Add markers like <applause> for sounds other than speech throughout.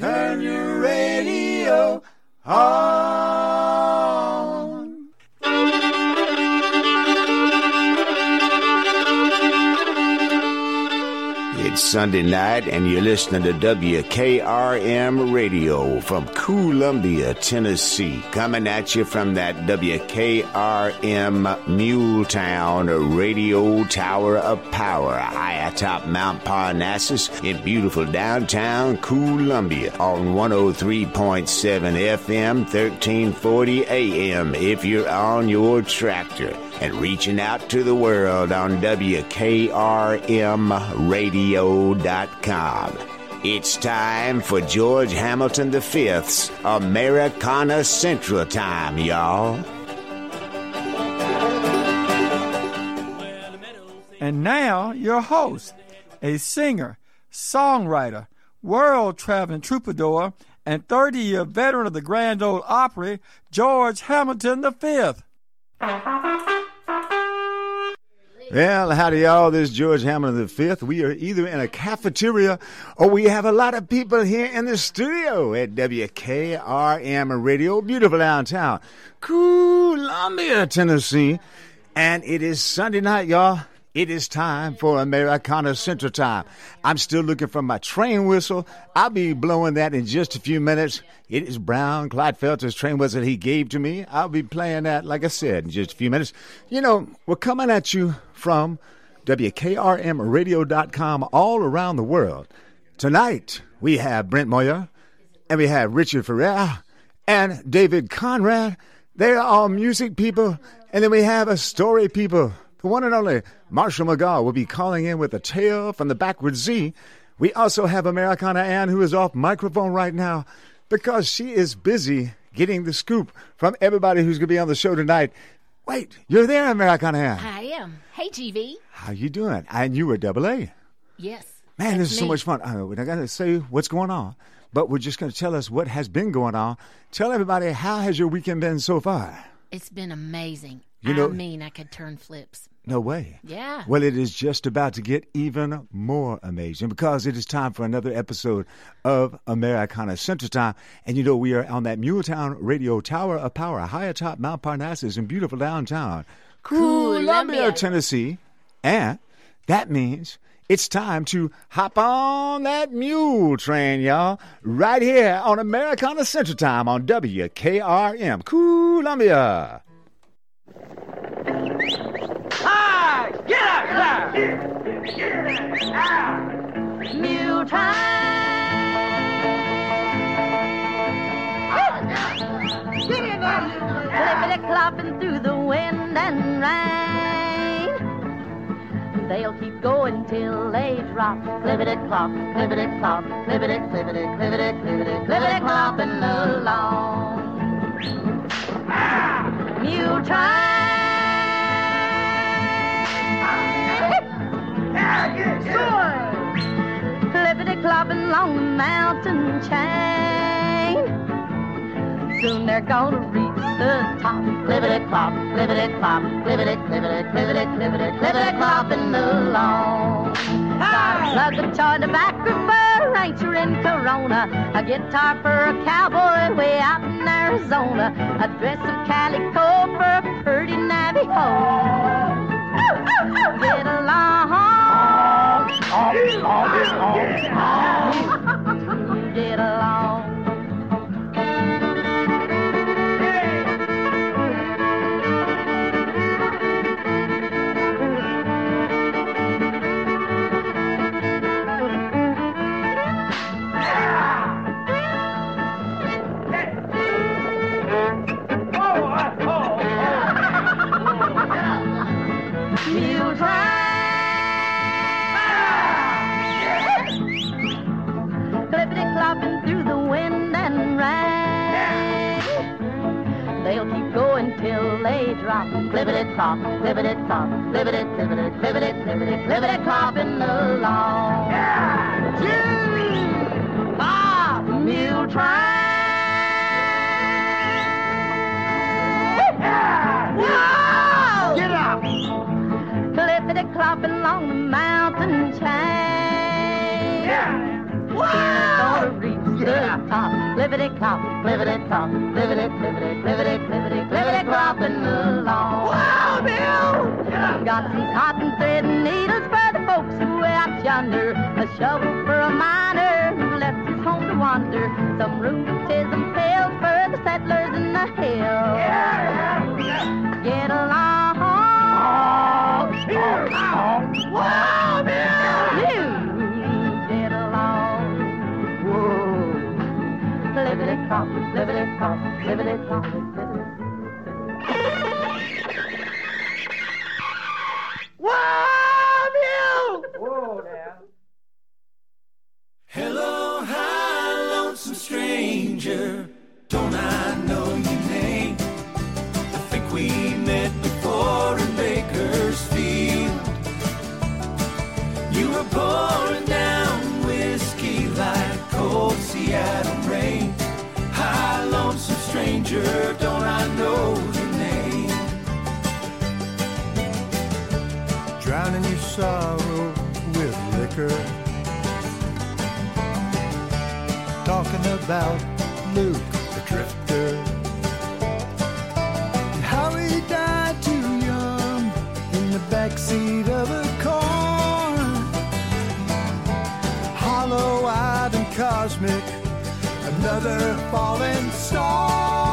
Turn your radio on. Sunday night, and you're listening to WKRM Radio from Columbia, Tennessee. Coming at you from that WKRM Muletown Radio Tower of Power, high atop Mount Parnassus in beautiful downtown Columbia on 103.7 FM, 1340 AM if you're on your tractor and reaching out to the world on WKRMradio.com. It's time for George Hamilton V's Americana Central Time, y'all. And now, your host, a singer, songwriter, world traveling troubadour, and 30 year veteran of the Grand Ole Opry, George Hamilton V. Well, howdy, y'all. This is George Hamilton V. We are either in a cafeteria or we have a lot of people here in the studio at WKRM Radio, beautiful downtown, Columbia, Tennessee. And it is Sunday night, y'all. It is time for Americana Central Time. I'm still looking for my train whistle. I'll be blowing that in just a few minutes. It is Brown Clydfelter's train whistle he gave to me. I'll be playing that, like I said, in just a few minutes. You know, we're coming at you from WKRMradio.com all around the world. Tonight, we have Brent Moyer, and we have Richard Ferreira, and David Conrad. They are all music people, and then we have a story people. The one and only Marshall McGaw will be calling in with a tale from the backward Z. We also have Americana Ann, who is off microphone right now because she is busy getting the scoop from everybody who's going to be on the show tonight. Wait, you're there, Americana Ann. I am. Hey, TV. How you doing? And you were double A. Yes. Man, this is so much fun. We're not going to say what's going on, but we're just going to tell us what has been going on. Tell everybody how has your weekend been so far? It's been amazing. You know- I mean, I could turn flips. No way. Yeah. Well, it is just about to get even more amazing because it is time for another episode of Americana Central Time. And you know, we are on that Muletown Radio Tower of Power, high atop Mount Parnassus in beautiful downtown Columbia, Columbia. Tennessee. And that means it's time to hop on that mule train, y'all, right here on Americana Central Time on WKRM, Columbia. Mule time. Clippity clopping through the wind and rain. They'll keep going till they drop. Clippity clop, clippity clop, clippity, clippity, clippity, clippity, clippity clopping along. Mule train. Along the mountain chain. Soon they're gonna reach the top. Clippity clop, clippity clop, clippity, clippity, clippity, clippity, clippity clopping along. Plug of toy tobacco for a rancher in Corona. A guitar for a cowboy way out in Arizona. A dress of calico for a pretty Navajo. Get along. Get along. Drop. Clippity clop, clippity clop, clippity, clippity, clippity, clippity, clippity clopping along. Gee, ah, mule train. Whoa! Get up! Clippity clopping along the mountain chain. Yeah! Gonna reach the top, clippity clop, clippity clop, clippity, clippity, clippity, clippity, clopping along. Wow, Bill! Got some cotton thread and needles for the folks who out yonder. A shovel for a miner who left his home to wander. Some rheumatism pills for the settlers in the hills. Get along. Oh, wow, Bill! You get along. Whoa. Libbity clop, libbity Wow, Bill! Whoa, now. Hello, hi, lonesome stranger. Don't I know your name? I think we met before in Bakersfield. You were pouring down whiskey like cold Seattle rain. Hi, lonesome stranger. Don't I sorrow with liquor. Talking about Luke the Drifter. And how he died too young in the backseat of a car. Hollow eyed and cosmic, another falling star.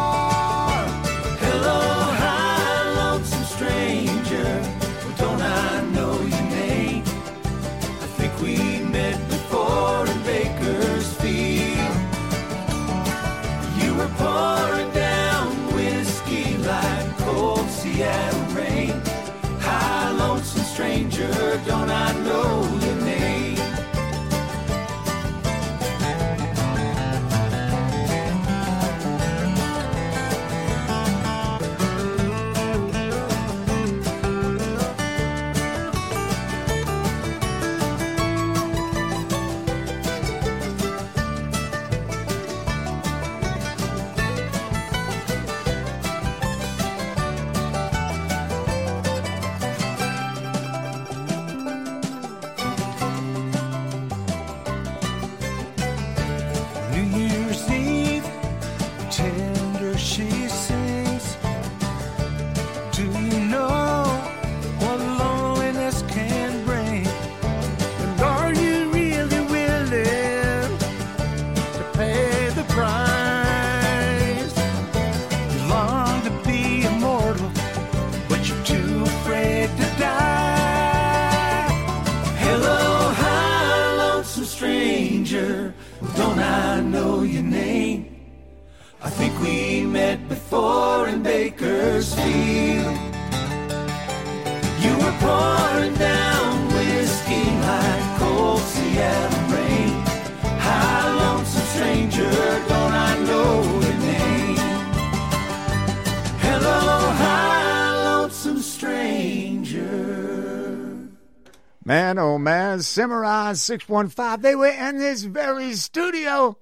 Samurai 615, they were in this very studio.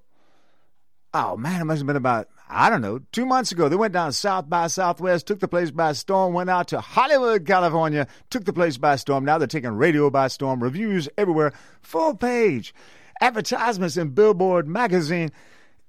Oh man, it must have been about, I don't know, two months ago. They went down South by Southwest, took the place by storm, went out to Hollywood, California, took the place by storm. Now they're taking radio by storm, reviews everywhere, full page, advertisements in Billboard magazine.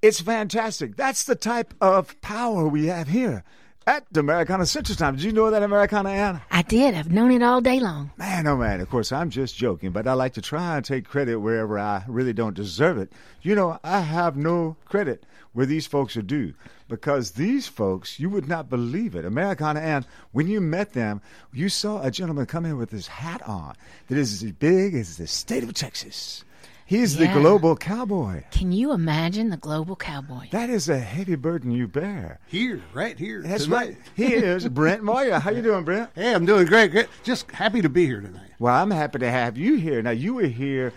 It's fantastic. That's the type of power we have here at the Americana Central Time. Did you know that, Americana Ann? I did. I've known it all day long. Man, oh man, of course, I'm just joking, but I like to try and take credit wherever I really don't deserve it. You know, I have no credit where these folks are due because these folks, you would not believe it. Americana and when you met them, you saw a gentleman come in with his hat on that is as big as the state of Texas. He's the global cowboy. Can you imagine the global cowboy? That is a heavy burden you bear. Here, right here. That's tonight. right. He is <laughs> Brent Moyer. How you doing, Brent? Hey, I'm doing great, great. Just happy to be here tonight. Well, I'm happy to have you here. Now, you were here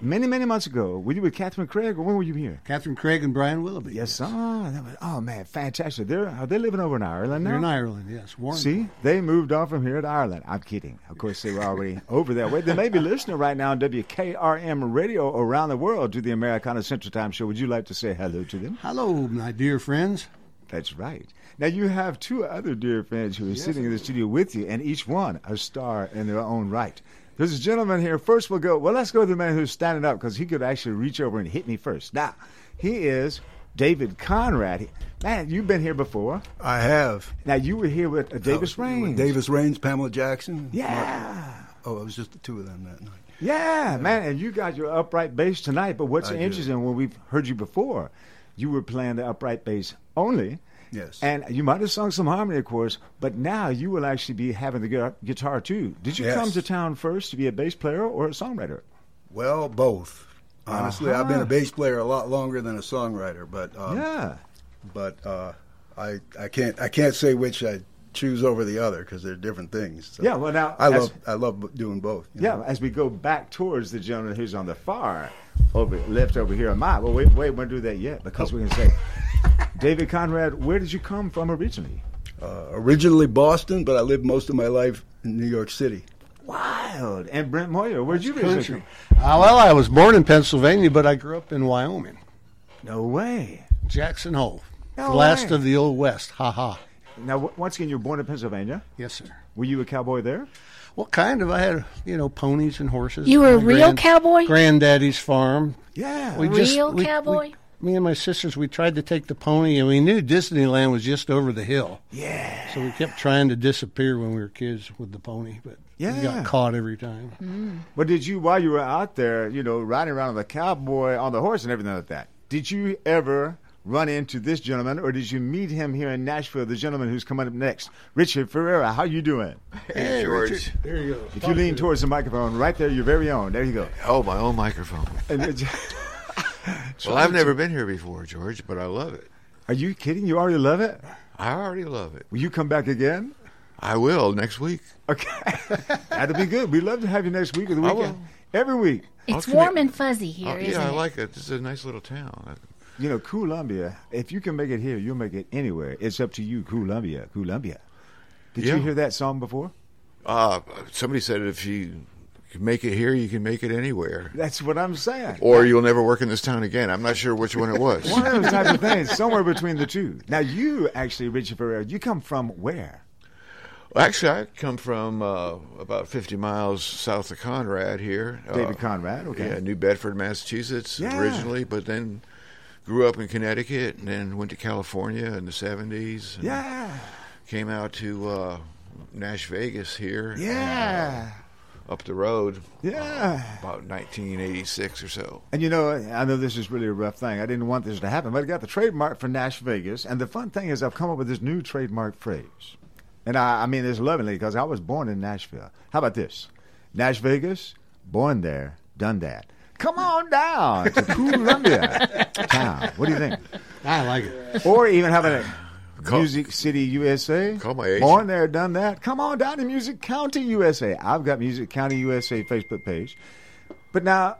many, many months ago. Were you with Catherine Craig, or when were you here? Catherine Craig and Brian Willoughby. Yes, sir. Ah, that was- oh man, fantastic. They're uh, are they living over in Ireland now? They're in Ireland, yes. Warren. See, they moved on from here to Ireland. I'm kidding. Of course, they were already <laughs> over that way. They may be listening right now on WKRM radio around the world to the Americana Central Time Show. Would you like to say hello to them? Hello, my dear friends. That's right. Now you have two other dear friends who are sitting in the studio with you, and each one a star in their own right. There's a gentleman here. First, we'll go. Well, let's go to the man who's standing up because he could actually reach over and hit me first. Now, He is David Conrad. Man, you've been here before. I have. Now you were here with uh, Davis Uh, Rains. Davis Rains, Pamela Jackson. Yeah. Oh, it was just the two of them that night. Yeah, man, and you got your upright bass tonight. But what's I do. interesting when we've heard you before, you were playing the upright bass only. Yes. And you might have sung some harmony, of course, but now you will actually be having the gu- guitar too. Did you Yes. come to town first to be a bass player or a songwriter? Well, both. Honestly, I've been Uh-huh. a bass player a lot longer than a songwriter, but um, yeah. but uh, I I can't I can't say which I choose over the other because they're different things. So Yeah, well, now, I as- love I love doing both. Yeah, know. as we go back towards the gentleman who's on the far over left over here on my well wait wait we don't do that yet because we're gonna say David Conrad, where did you come from originally? Uh, originally Boston, but I lived most of my life in New York City. Wild. And Brent Moyer, where'd you originally Country. come? Uh, well, I was born in Pennsylvania, but I grew up in Wyoming. No way. Jackson Hole. No last way. of the Old West. Ha ha. Now, w- once again, you were born in Pennsylvania. Yes, sir. Were you a cowboy there? Well, kind of. I had, you know, ponies and horses. You were a My real cowboy? Granddaddy's farm. Yeah. We Real we- cowboy? we- me and my sisters, we tried to take the pony, and we knew Disneyland was just over the hill. yeah. So we kept trying to disappear when we were kids with the pony, but we got caught every time. Mm. But did you, while you were out there, you know, riding around on the cowboy on the horse and everything like that, did you ever run into this gentleman, or did you meet him here in Nashville, the gentleman who's coming up next, Richard Ferreira? How you doing? Hey, George. Richard, there you go. If you lean towards the microphone, right there, your very own. There you go. Oh, my own microphone. <laughs> And <laughs> it- Well, I've never been here before, George, but I love it. Are you kidding? You already love it? I already love it. Will you come back again? I will next week. Okay. <laughs> That'd be good. We'd love to have you next week or the weekend. Every week. It's I'll warm connect- and fuzzy here, not yeah, I it? like it. This is a nice little town. You know, Columbia, if you can make it here, you'll make it anywhere. It's up to you, Columbia, Columbia. Did you hear that song before? Uh, somebody said if you can make it here, you can make it anywhere. That's what I'm saying. Or you'll never work in this town again. I'm not sure which one it was. One of those types of things, somewhere between the two. Now, you actually, Richard Ferreira, you come from where? Well, actually, I come from uh, about 50 miles south of Conrad here. David Uh, Conrad, okay. Yeah, New Bedford, Massachusetts Yeah. originally, but then grew up in Connecticut and then went to California in the 70s. and Yeah. Came out to uh, Nash Vegas here. Yeah. uh, up the road. Yeah. Uh, about 1986 or so. And you know, I know this is really a rough thing. I didn't want this to happen, but I got the trademark for Nash Vegas. And the fun thing is, I've come up with this new trademark phrase. And I, I mean this lovingly because I was born in Nashville. How about this? Nash Vegas, born there, done that. Come on down to Columbia <laughs> town. What do you think? I like it. Or even having a Call- Music City, USA. Call my agent. Born there, done that. Come on down to Music County, USA. I've got Music County, USA Facebook page. But now,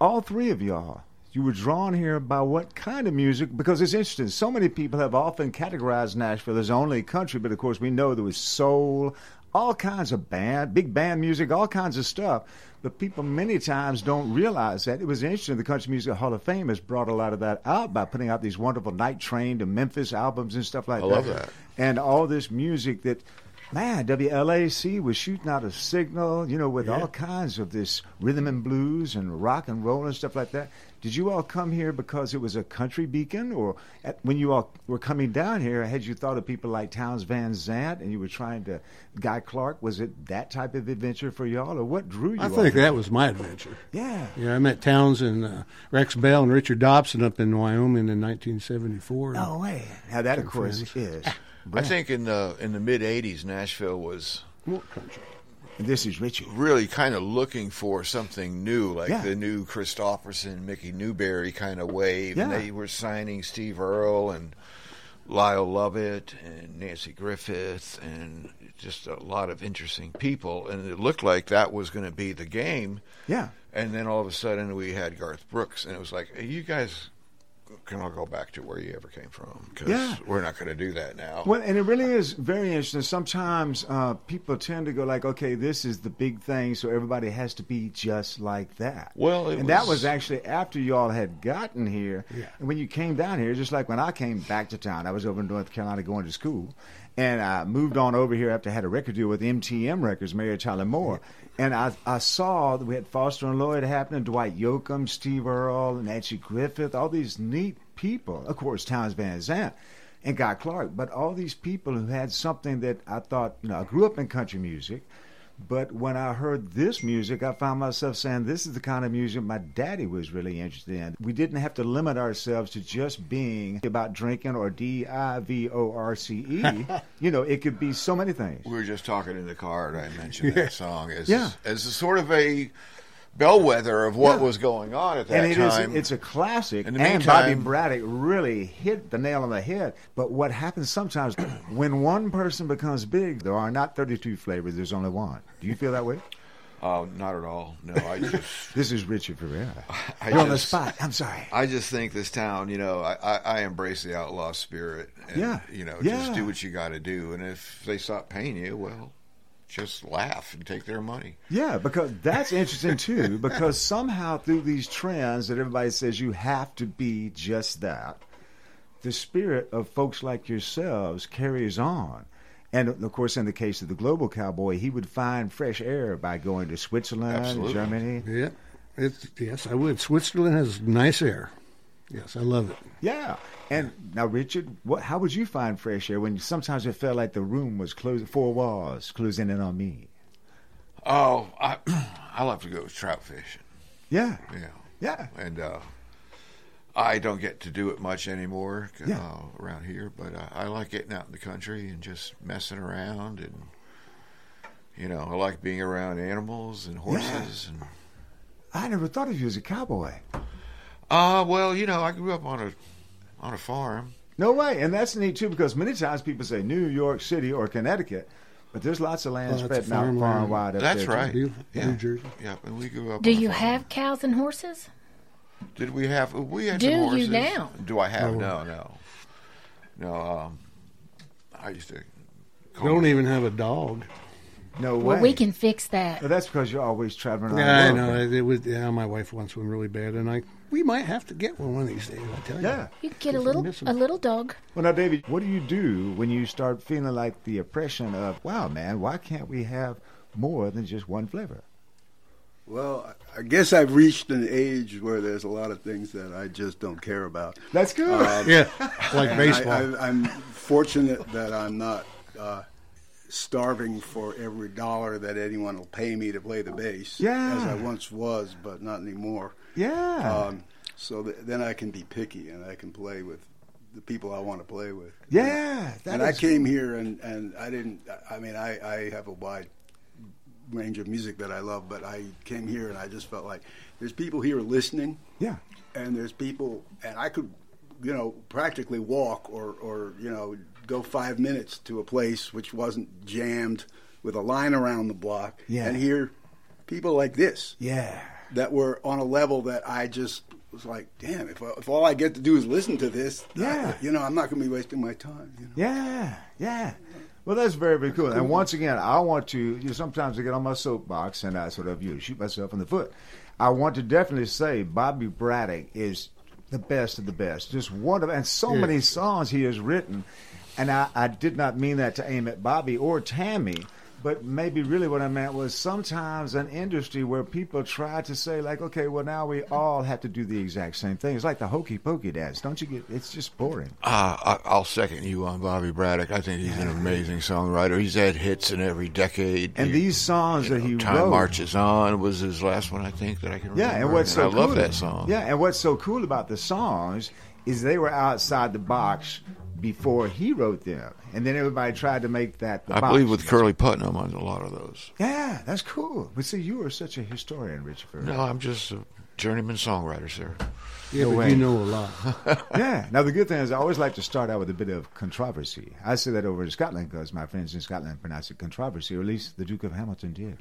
all three of y'all, you were drawn here by what kind of music? Because it's interesting. So many people have often categorized Nashville as only country, but of course we know there was soul, all kinds of band, big band music, all kinds of stuff. But people many times don't realize that. It was interesting. The Country Music Hall of Fame has brought a lot of that out by putting out these wonderful Night Train to Memphis albums and stuff like I that. love that. And all this music that, man, WLAC was shooting out a signal, you know, with all kinds of this rhythm and blues and rock and roll and stuff like that. Did you all come here because it was a country beacon, or at, when you all were coming down here, had you thought of people like Townes Van Zandt and you were trying to, Guy Clark? Was it that type of adventure for y'all, or what drew you? I think that was my adventure. Yeah. Yeah, I met Townsend, uh, Rex Bell, and Richard Dobson up in Wyoming in 1974. No way. Now that, of course, friends. is. <laughs> I think in the in the mid '80s, Nashville was More country. And this is Richie. really kind of looking for something new, like Yeah. the new Kristofferson, Mickey Newbury kind of wave. And Yeah. they were signing Steve Earle and Lyle Lovett and Nanci Griffith and just a lot of interesting people. And it looked like that was going to be the game. Yeah. And then all of a sudden we had Garth Brooks, and it was like, hey, you guys can all go back to where you ever came from because Yeah. we're not going to do that now. Well, and it really is very interesting. Sometimes uh, people tend to go like, "Okay, this is the big thing, so everybody has to be just like that." Well, it and that was- was actually after y'all had gotten here. Yeah. And when you came down here, just like when I came back to town, I was over in North Carolina going to school, And I moved on over here after I had a record deal with MTM Records, Mary Tyler Moore. And I, I saw that we had Foster and Lloyd happening, Dwight Yoakam, Steve Earle, Nanci Griffith, all these neat people. Of course, Townes Van Zandt and Guy Clark, but all these people who had something that I thought, you know, I grew up in country music. But when I heard this music, I found myself saying, this is the kind of music my daddy was really interested in. We didn't have to limit ourselves to just being about drinking or D I V O R C E. <laughs> You know, it could be so many things. We were just talking in the car, and I mentioned <laughs> that song as Yeah. as a sort of a bellwether of what Yeah. was going on at that time. and it is time. it's a classic. In the and Bobby meantime- Braddock really hit the nail on the head. But what happens sometimes <clears throat> when one person becomes big, there are not 32 flavors, there's only one. Do you feel that way? Oh, not at all. No, I <laughs> just This is Richard Ferreira. I You're on the spot. I'm sorry. I just think this town, you know, I, I, I embrace the outlaw spirit. And, Yeah. You know, Yeah. just do what you got to do. And if they stop paying you, well, just laugh and take their money. Yeah, because that's interesting too. Because somehow through these trends that everybody says you have to be just that, the spirit of folks like yourselves carries on. And of course, in the case of the global cowboy, he would find fresh air by going to Switzerland, Absolutely. Germany. Yeah, it's yes, I would. Switzerland has nice air. Yes, I love it. Yeah. And now, Richard, what? How would you find fresh air when sometimes it felt like the room was closing, four walls closing in on me? Oh, I, <clears throat> I love to go trout fishing. Yeah. Yeah. Yeah. And uh, I don't get to do it much anymore uh, around here, but I, I like getting out in the country and just messing around. And, you know, I like being around animals and horses. And I never thought of you as a cowboy. Uh, well, you know, I grew up on a on a farm. No way, and that's neat too because many times people say New York City or Connecticut, but there's lots of land Well, that's spread out farmland. far and wide up That's there. right. Beautiful. Yeah. New Jersey. Yeah, and we grew up. Do on a you farm. have cows and horses? Did we have? We had Do some you horses. now? Do I have? Oh. No, no, no. Um, I used to. I don't even have a dog. No way. Well, we can fix that. Well, that's because you're always traveling. Yeah, I know. It was. Yeah, my wife wants one really bad, and I. We might have to get one one of these days. I tell you. Yeah. You can get a little a little dog. Well, now, David, what do you do when you start feeling like the oppression of, wow, man, why can't we have more than just one flavor? Well, I guess I've reached an age where there's a lot of things that I just don't care about. That's good. Um, Yeah, like and baseball. I, I, I'm fortunate that I'm not uh, starving for every dollar that anyone will pay me to play the bass, Yeah. as I once was, but not anymore. yeah. Um, so th- then I can be picky and I can play with the people I want to play with. yeah. that and I came here and, and I didn't. I mean, I, I have a wide range of music that I love, but I came here and I just felt like there's people here listening, Yeah. and there's people, and I could, you know, practically walk or or you know go five minutes to a place which wasn't jammed with a line around the block, Yeah. and hear people like this Yeah. that were on a level that I just was like, damn, if, if all I get to do is listen to this, Yeah. you know, I'm not going to be wasting my time. You know? Yeah, yeah. Well, that's very, very cool. And once again, I want to, you know, sometimes I get on my soapbox and I sort of, you know, shoot myself in the foot. I want to definitely say Bobby Braddock is the best of the best. Just one of, and so Yeah. many songs he has written. And I, I did not mean that to aim at Bobby or Tammy. But maybe really what I meant was sometimes an industry where people try to say like, okay, well now we all have to do the exact same thing. It's like the hokey pokey dance. Don't you get? It's just boring. Uh, I, I'll second you on Bobby Braddock. I think he's an amazing songwriter. He's had hits in every decade. And You- these songs you that know, he Time wrote, Marches On was his last one, I think, that I can remember. Yeah, and what's so I cool, love that song. Yeah, and what's so cool about the songs is they were outside the box before he wrote them, and then everybody tried to make that. The I box. believe with Curly Putman on a lot of those. Yeah, that's cool. But see, you are such a historian, Richard. No, I'm just a journeyman songwriter, sir. yeah, no but you know a lot. <laughs> yeah. Now the good thing is, I always like to start out with a bit of controversy. I say that over in Scotland because my friends in Scotland pronounce it controversy, or at least the Duke of Hamilton did.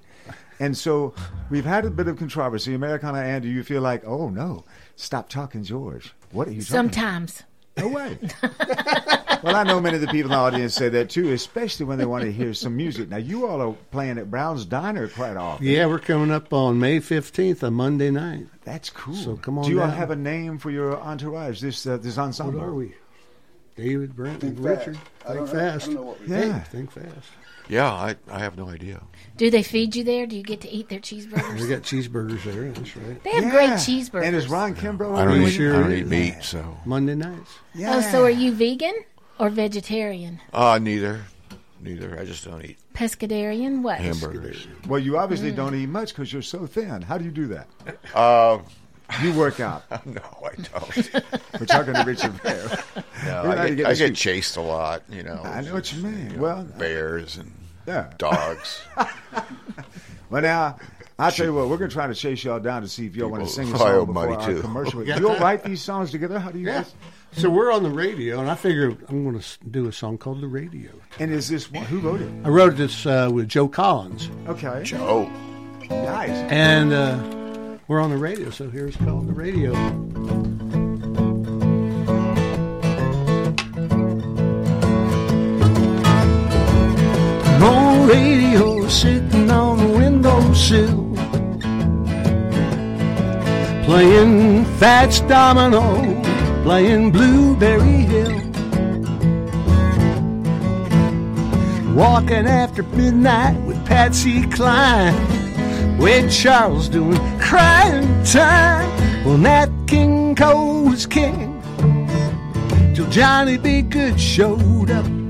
And so we've had a bit of controversy. Americana, and do you feel like, oh no, stop talking, George? What are you talking? about? Sometimes. No way. well, I know many of the people in the audience say that too, especially when they want to hear some music. Now, you all are playing at Brown's Diner quite often. Yeah, we're coming up on May fifteenth, a Monday night. That's cool. So come on Do you all have a name for your entourage, this uh, this What ensemble? are we? David, Brent, Think and. Richard. I don't Think I fast. don't know what we Hey, Yeah. think fast. Yeah, I, I have no idea. Do they feed you there? Do you get to eat their cheeseburgers? We got cheeseburgers there. That's right. They have Yeah. great cheeseburgers. And is Ron Kimbrough? I don't on eat, it? sure I don't eat meat, so Monday nights. Yeah. Oh, so are you vegan or vegetarian? uh, neither, neither. I just don't eat Pescatarian? What? hamburgers. Well, you Mm. obviously don't eat much because you're so thin. How do you do that? Uh, You work out. <laughs> no, I don't. <laughs> We're <laughs> talking to Richard Bear. No, I get, get I get chased a lot. You know, I know what you mean. know, Well, bears and Yeah. dogs. <laughs> Well, now, I'll tell you what, we're going to try to chase y'all down to see if y'all want to sing a song before money, our too. commercial. <laughs> You'll write these songs together? How do you Yeah. guys? So we're on the radio, and I figure I'm going to do a song called "The Radio." And is this one? Who wrote it? I wrote this uh, with Joe Collins, Okay. Joe, Nice. and uh, we're on the radio. So here's called "The Radio." Radio sitting on the windowsill, playing Fats Domino, playing Blueberry Hill. Walking after midnight with Patsy Cline. Ray Charles doing crying time. Well, Nat King Cole was king till Johnny B. Goode showed up.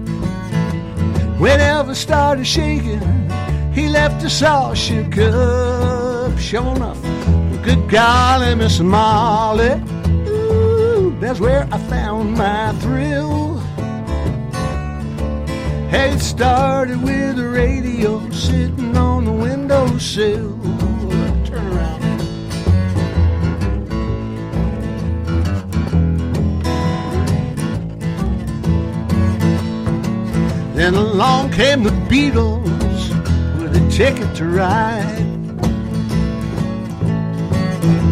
When Elvis started shaking, he left us all shook up. Sure enough, good golly, Miss Molly, ooh, that's where I found my thrill. Hey, it started with the radio sitting on the windowsill. Then along came the Beatles with a ticket to ride.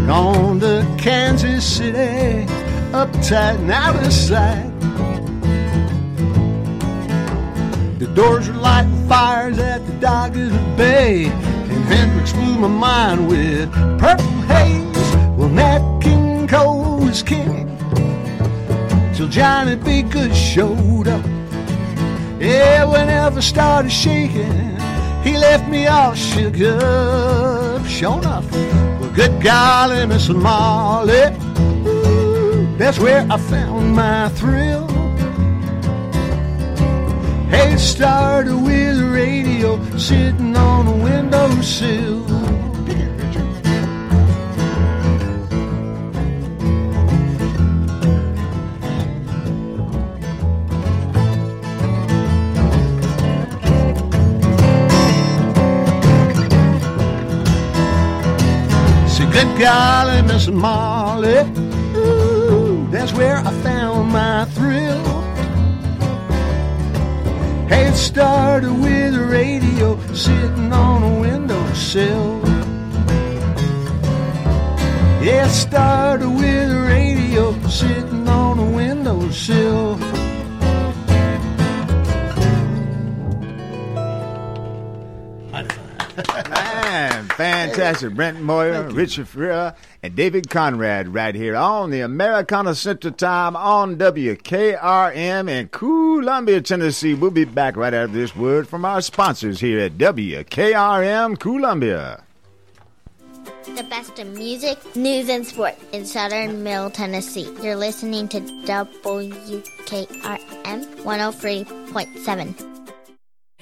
Gone to Kansas City, uptight and out of sight. The doors were lighting fires at the Doggett Bay, and Hendrix blew my mind with purple haze. Well, Nat King Cole was king till Johnny B. Goode showed up. Yeah, whenever Elvis started shaking, he left me all shook up. Sure enough, well, good golly, Miss Molly, that's where I found my thrill. Hey, started with the radio sitting on a windowsill. Golly, Miss Molly, ooh, that's where I found my thrill. Hey, it started with a radio sitting on a windowsill. Yeah, it started with the radio sitting on a windowsill. Fantastic. Brent Moyer, Richard Ferreira, and David Conrad right here on the Americana Central Time on WKRM in Columbia, Tennessee. We'll be back right after this word from our sponsors here at WKRM Columbia. The best in music, news, and sport in southern Middle Tennessee. You're listening to WKRM 103.7.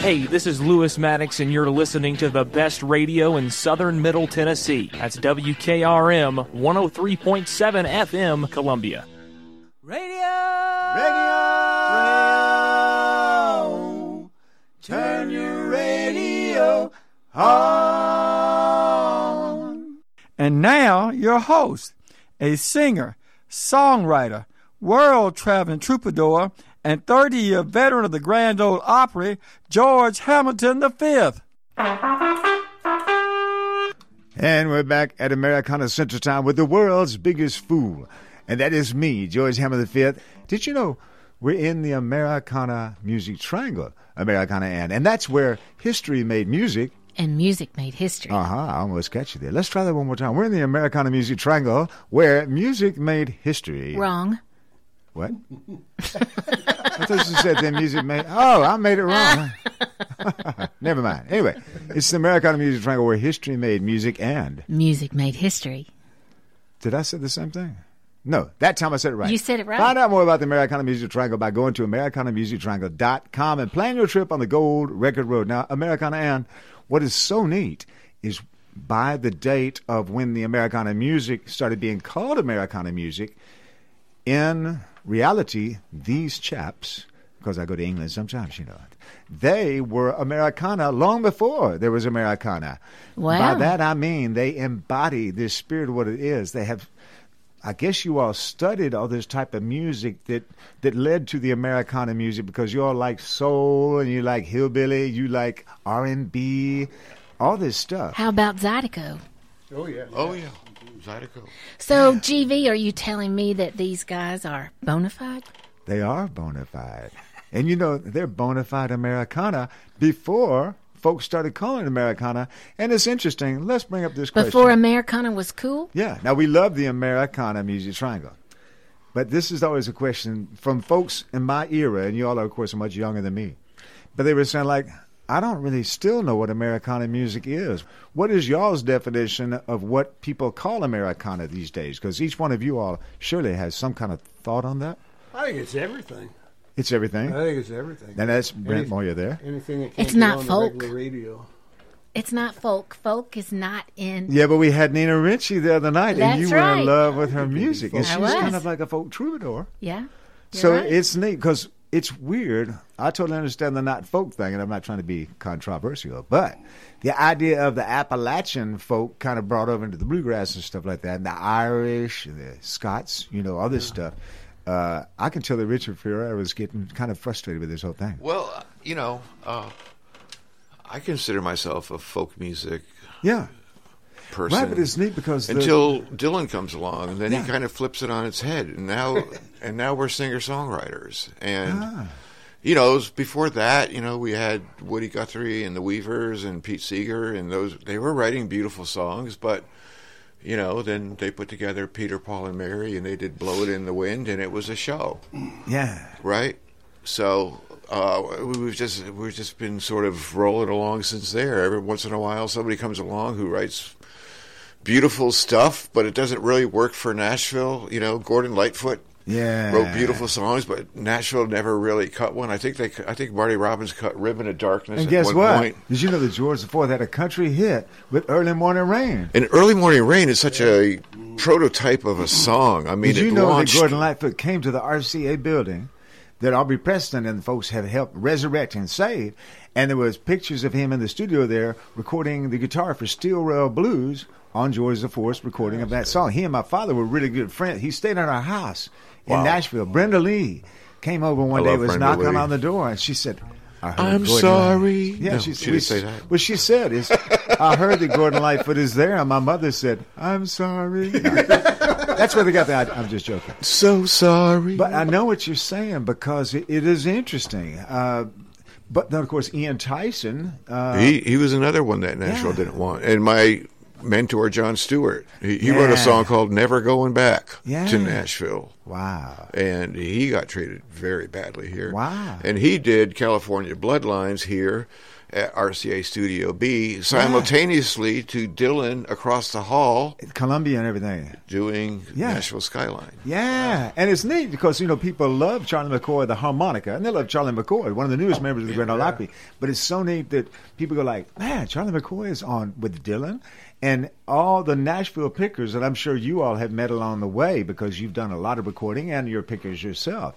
Hey, this is Lewis Maddox, and you're listening to the best radio in southern Middle Tennessee. That's WKRM 103.7 FM, Columbia. Radio. Radio! radio. Turn your radio on. And now, your host, a singer, songwriter, world traveling troubadour, and 30 year veteran of the Grand Ole Opry, George Hamilton V. And we're back at Americana Central Time with the world's biggest fool. And that is me, George Hamilton V. Did you know we're in the Americana Music Triangle, Americana Ann? And that's where history made music. And music made history. Uh huh. I almost catch you there. Let's try that one more time. We're in the Americana Music Triangle where music made history. Wrong. What? I thought you said that music made. Oh, I made it wrong. <laughs> Never mind. Anyway, it's the Americana Music Triangle where history made music and. Music made history. Did I say the same thing? No, that time I said it right. You said it right. Find out more about the Americana Music Triangle by going to AmericanaMusicTriangle.com and plan your trip on the Gold Record Road. Now, Americana and what is so neat is by the date of when the Americana music started being called Americana music, in reality, these chaps, because I go to England sometimes, you know, they were Americana long before there was Americana. Wow. By that I mean they embody the spirit of what it is. They have I guess you all studied all this type of music that that led to the Americana music because you all like soul and you like hillbilly, you like R and B, all this stuff. How about Zydeco? Oh yeah. Oh yeah. Zydeco. So, GV, are you telling me that these guys are bona fide? They are bona fide. And you know, they're bona fide Americana before folks started calling it Americana. And it's interesting. Let's bring up this question. Before Americana was cool? Yeah. Now, we love the Americana Music Triangle. But this is always a question from folks in my era, and you all are, of course, are much younger than me. But they were saying, like, I don't really still know what Americana music is. What is y'all's definition of what people call Americana these days? Because each one of you all surely has some kind of thought on that. I think it's everything. It's everything. I think it's everything. And that's Brent Any- Moyer there. Anything that can't It's get not on folk. the regular radio. It's not folk. Folk is not in. Yeah, but we had Nina Ritchie the other night, and That's you were in love with her music, and I she's kind of like a folk troubadour. Yeah. You're So right. it's neat because it's weird. I totally understand the not folk thing, and I'm not trying to be controversial, but the idea of the Appalachian folk kind of brought over into the bluegrass and stuff like that, and the Irish, and the Scots, you know, all this stuff. uh, I can tell that Richard Ferreira was getting kind of frustrated with this whole thing. Well, you know, uh, I consider myself a folk music Yeah. Person. Right, but it's neat because the- until Dylan comes along, and then Yeah. he kind of flips it on its head, and now <laughs> and now we're singer songwriters, and Ah. you know, it was before that, you know, we had Woody Guthrie and the Weavers and Pete Seeger, and those they were writing beautiful songs, but you know, then they put together Peter, Paul, and Mary, and they did "Blow It in the Wind," and it was a show Yeah. right? So uh, we've just we've just been sort of rolling along since there. Every once in a while, somebody comes along who writes beautiful stuff, but it doesn't really work for Nashville. You know, Gordon Lightfoot Yeah. wrote beautiful songs, but Nashville never really cut one. I think they I think Marty Robbins cut "Ribbon of Darkness" And guess what? point. Did you know that George IV had a country hit with "Early Morning Rain"? And "Early Morning Rain" is such a prototype of a song. I mean, Did you know launched. that Gordon Lightfoot came to the RCA building that Aubrey Preston and the folks have helped resurrect and save? And there was pictures of him in the studio there recording the guitar for Steel Rail Blues on George IV's recording of that song. He and my father were really good friends. He stayed at our house in Wow. Nashville. Brenda Lee came over one I day, was Brenda knocking Lee. on the door, and she said, I Gordon sorry. Yeah, No, she, she didn't say that. What she said is, I heard that Gordon Lightfoot is there, and my mother said, I'm sorry. <laughs> That's where they got that. I'm just joking. So sorry. But I know what you're saying because it, it is interesting. Uh, but then, of course, Ian Tyson. Uh, he he was another one that Nashville Yeah. didn't want. And my mentor John Stewart, he, he wrote a song called "Never Going Back" Yeah. to Nashville. Wow. And he got treated very badly here. Wow. And he did California Bloodlines here at RCA Studio B simultaneously to Dylan across the hall Columbia and everything. doing Yeah. Nashville Skyline. Yeah, and it's neat because you know people love Charlie McCoy, the harmonica, and they love Charlie McCoy, one of the newest oh, members of the Grand Ole Opry. But it's so neat that people go like, "Man, Charlie McCoy is on with Dylan," and all the Nashville pickers that I'm sure you all have met along the way because you've done a lot of recording and you're pickers yourself.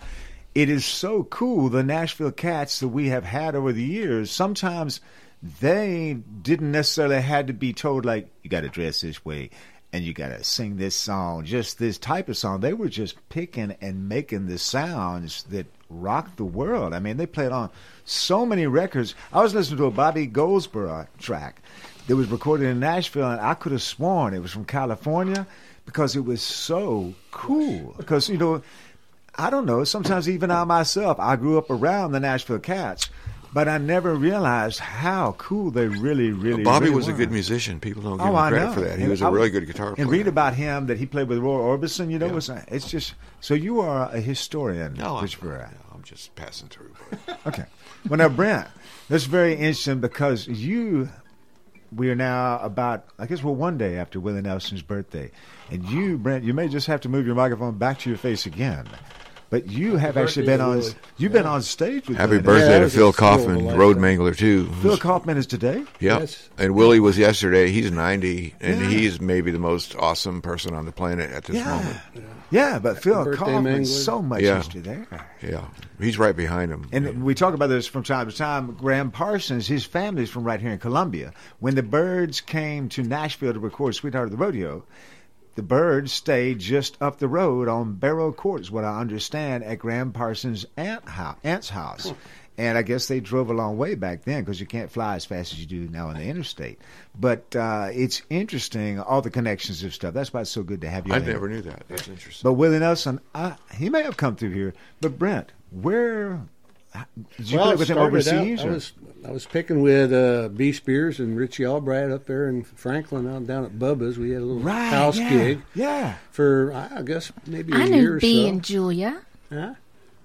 It is so cool the Nashville cats that we have had over the years. Sometimes they didn't necessarily had to be told like you got to dress this way and you got to sing this song, just this type of song. They were just picking and making the sounds that rocked the world. I mean, they played on so many records. I was listening to a Bobby Goldsboro track that was recorded in Nashville, and I could have sworn it was from California because it was so cool. Because, you know, I don't know, sometimes even I myself, I grew up around the Nashville Cats. But I never realized how cool they really, really. Bobby really was a good musician. People don't give Oh, him I credit for that. He And was I a really good guitar player. And read about him that he played with Roy Orbison. You know, it's, it's just so you are a historian, No, I'm, Christopher. I'm just passing through. <laughs> Okay. Well, now, Brent, that's very interesting because you, we are now about, I guess we're one day after Willie Nelson's birthday. And you, Brent, you may just have to move your microphone back to your face again. But you have actually been on, Willie. you've been on stage with Happy birthday Nelson. to Phil Kaufman. Road Mangler too. Phil Kaufman is today? Yep. Yes. And Willie was yesterday. He's 90, and Yeah. he's maybe the most awesome person on the planet at this Yeah. moment. Yeah, but Phil Kaufman, Mangler. so much Yeah. history there. Yeah. He's right behind him. And we talk about this from time to time. Gram Parsons, his family's from right here in Columbia. When the Byrds came to Nashville to record Sweetheart of the Rodeo, the Byrds stayed just up the road on Barrow Court, is what I understand, at Gram Parsons' aunt house, aunt's house. And I guess they drove a long way back then because you can't fly as fast as you do now on the interstate. But uh, it's interesting, all the connections of stuff. That's why it's so good to have you. I never knew that. That's interesting. But Willie Nelson, I, he may have come through here. But Brent, where did you well, play with him started out- I was I was picking with uh, Bee Spears and Richie Albright up there in Franklin, out down at Bubba's. We had a little Right, house yeah, gig Yeah. for I I guess maybe a I year knew or B so. and Julia. Yeah.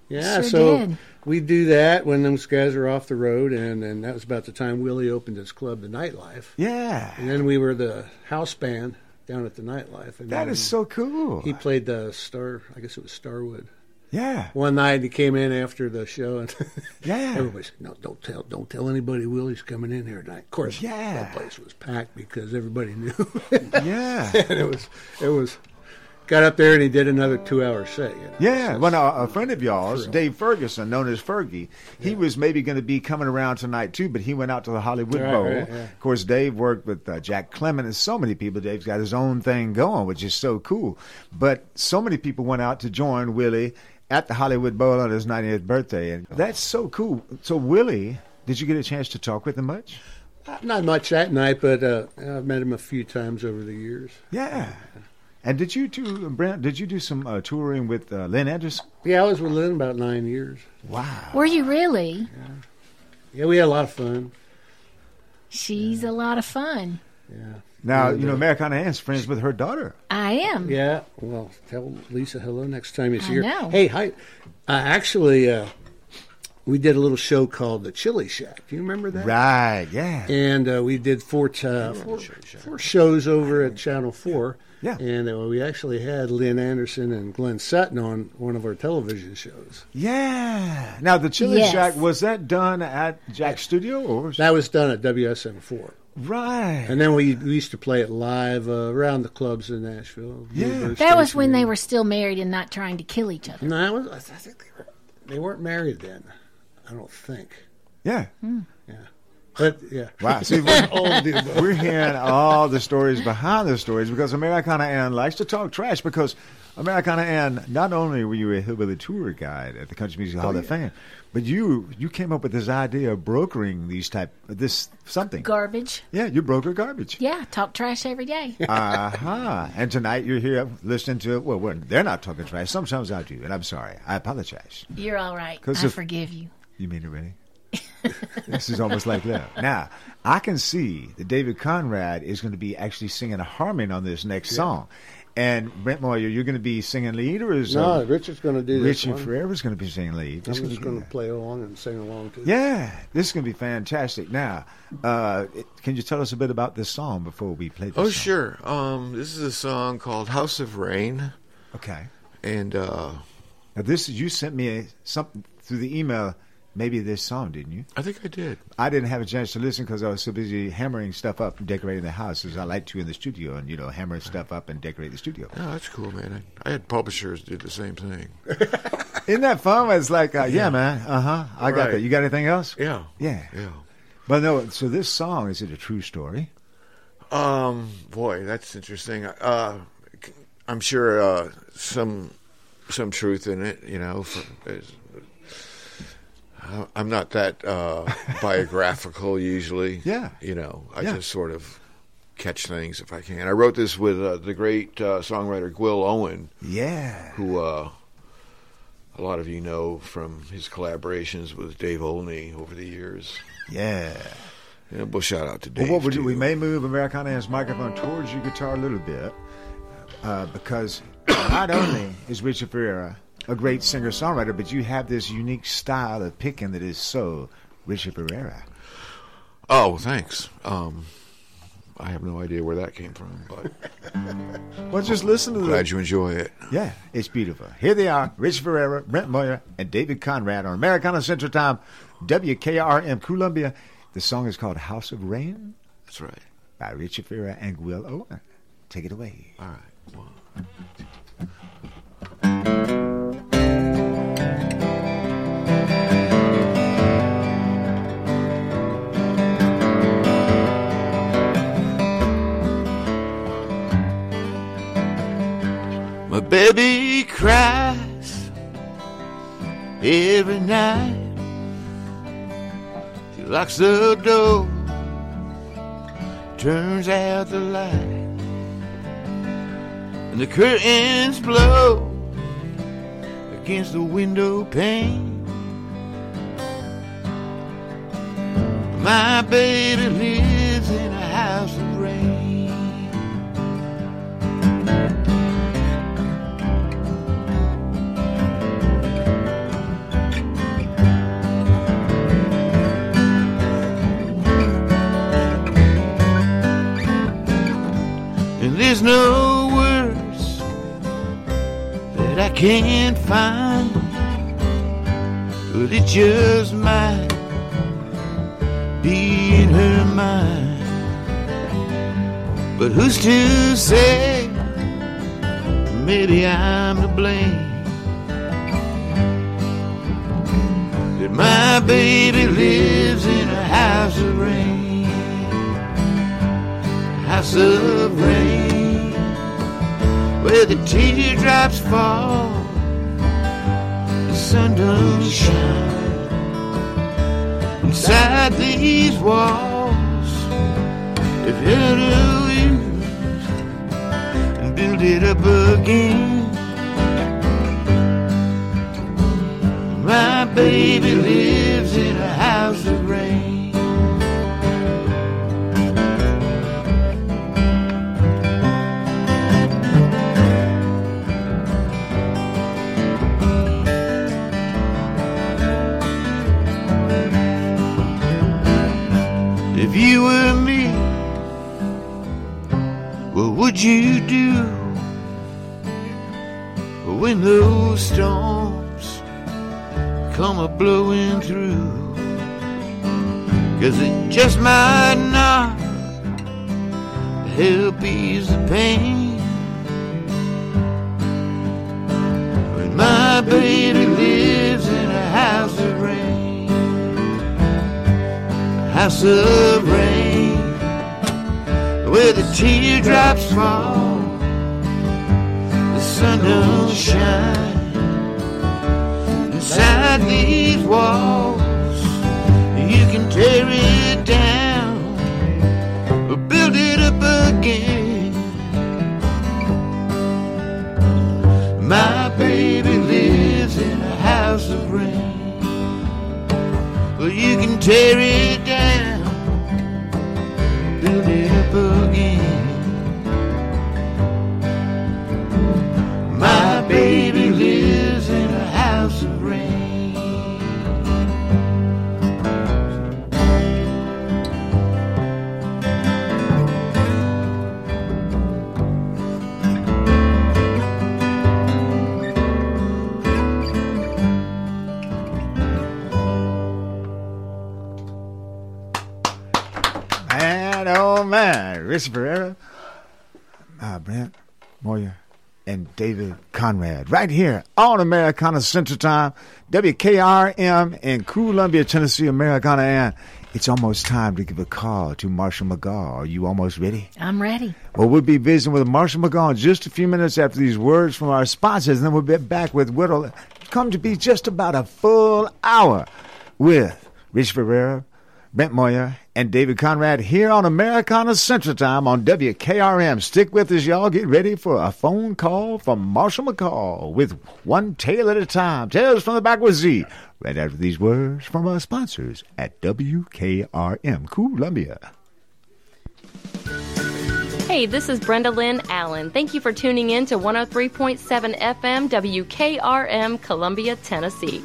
Yeah, Sure so did. we do that when those guys are off the road, and, and that was about the time Willie opened his club, the Nightlife. Yeah. And then we were the house band down at the Nightlife. And That then is so cool. He played the Star, I guess it was Starwood. Yeah. One night he came in after the show, and <laughs> Yeah. everybody said, "No, don't tell, don't tell anybody Willie's coming in here tonight." Of course, Yeah. that place was packed because everybody knew. <laughs> Yeah. <laughs> and it was, it was. Got up there and he did another two-hour set. You know? Yeah, well, now, a friend of y'all's, Dave Ferguson, known as Fergie, he was maybe going to be coming around tonight too, but he went out to the Hollywood Right, Bowl. right, yeah. Of course, Dave worked with uh, Jack Clement and so many people. Dave's got his own thing going, which is so cool. But so many people went out to join Willie at the Hollywood Bowl on his 90th birthday, and that's so cool. So Willie, did you get a chance to talk with him much? Uh, Not much that night, but uh, I've met him a few times over the years. Yeah. And did you do, Brent? Did you do some uh, touring with uh, Lynn Anderson? Yeah, I was with Lynn about nine years. Wow. Were you really? Yeah, yeah we had a lot of fun. She's a lot of fun. Now And, you know uh, Americana Ann's friends with her daughter. I am. Yeah, well, tell Lisa hello next time you I see her. know. Hey, hi. Uh, actually, uh, we did a little show called the Chili Shack. Do you remember that? Right. Yeah. And uh, we did four, uh, four, four shows over at Channel Four. Yeah. And uh, we actually had Lynn Anderson and Glenn Sutton on one of our television shows. Yeah. Now the Chili Yes. Shack was that done at Jack's studio or? That was done at WSM Four. Right. And then we, we used to play it live uh, around the clubs in Nashville. Bluebird That was when they were still married and not trying to kill each other. No, I, was, I think they, were, they weren't married then. I don't think. Yeah. Yeah. But yeah. Wow. See, <laughs> we're, of the above. we're hearing all the stories behind the stories because Americana Ann likes to talk trash because Americana Ann, not only were you a hillbilly tour guide at the Country Music Hall Oh, of Fame, but you you came up with this idea of brokering these type this something. Garbage. Yeah, you broker garbage. Yeah, talk trash every day. <laughs> uh-huh. And tonight you're here listening to well, well, they're not talking trash. Sometimes I do, and I'm sorry. I apologize. You're all right. 'Cause I if- forgive you. You mean it really? <laughs> this is almost like that. Now, I can see that David Conrad is going to be actually singing a harmony on this next Yeah. song. And Brent Moyer, you're going to be singing lead, or is No, uh, Richard's going to do this Richard one. Ferreira's going to be singing lead? I'm This is just gonna play along and sing along too. yeah, this is going to be fantastic. Now, uh, it- can you tell us a bit about this song before we play this? Oh, song? sure. Um, this is a song called House of Rain. Okay. And uh, Now, this is you sent me a, something through the email. Maybe this song, didn't you? I think I did. I didn't have a chance to listen because I was so busy hammering stuff up and decorating the house, as I like to in the studio, and you know, hammer stuff up and decorate the studio. Oh, that's cool, man. I, I had publishers do the same thing. <laughs> Isn't that fun? It's like, uh, yeah, Yeah. man. Uh huh. I got that. You got anything else? Yeah. Yeah. Yeah. But no. So this song is it a true story? Um, boy, that's interesting. Uh, I'm sure uh, some some truth in it. You know, for, I'm not that uh, <laughs> biographical usually. Yeah. you know, I Yeah. just sort of catch things if I can. I wrote this with uh, the great uh, songwriter Will Owen. Yeah. who uh, a lot of you know from his collaborations with Dave Olney over the years. Yeah. Yeah, well, shout out to Well, Dave. what would you, too. we may move Americana's microphone towards your guitar a little bit uh, because not only is Richard Ferreira a great singer songwriter, but you have this unique style of picking that is so Richard Ferreira. Oh, thanks. Um, I have no idea where that came from, but <laughs> Well, just listen to the. glad you enjoy it. Yeah, it's beautiful. Here they are, Rich Ferreira, Brent Moyer, and David Conrad on Americana Central Time, WKRM Columbia. The song is called House of Rain. That's right. By Richard Ferreira and Will Owen. Take it away. All right. Baby cries every night. She locks the door, turns out the light, and the curtains blow against the window pane. My baby lives in a house of there's no words that I can't find, but it just might be in her mind. But who's to say? Maybe I'm to blame. That my baby lives in a house of rain, house of rain, teardrops fall the sun don't shine inside these walls. Held you and build it up again. My baby lives would you do when those storms come a blowing through? Cause it just might not help ease the pain. When my baby lives in a house of rain, a house of rain, where the teardrops fall, the sun don't shine inside these walls. You can tear it down or build it up again. My baby lives in a house of rain. Well, you can tear it down, Conrad, right here on Americana Central Time, WKRM in Columbia, Tennessee, Americana, and it's almost time to give a call to Marshall McGaw. Are you almost ready? I'm ready. Well, we'll be visiting with Marshall McGaw in just a few minutes after these words from our sponsors, and then we'll be back with what'll come to be just about a full hour with Rich Ferreira, Brent Moyer, and David Conrad here on Americana Central Time on WKRM. Stick with us, y'all. Get ready for a phone call from Marshall McGaw with one tale at a time. Tales from the back with Z. Right after these words from our sponsors at WKRM Columbia. Hey, this is Brenda Lynn Allen. Thank you for tuning in to 103.7 FM WKRM Columbia, Tennessee.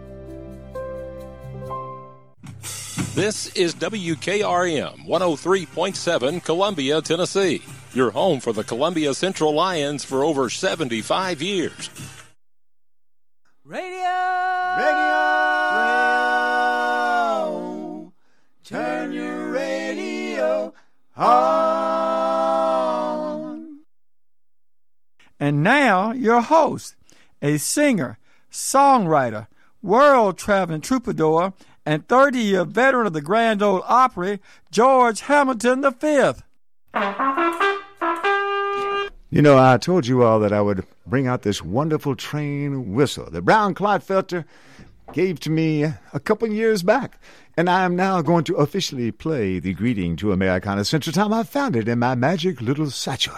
This is WKRM 103.7 Columbia, Tennessee. Your home for the Columbia Central Lions for over 75 years. Radio. Radio. radio. Turn your radio on. And now, your host, a singer, songwriter, world traveling troubadour, and 30 year veteran of the Grand Ole Opry, George Hamilton V. You know, I told you all that I would bring out this wonderful train whistle that Brown Clodfelter gave to me a couple years back. And I am now going to officially play the greeting to Americana Central Time I found it in my magic little satchel.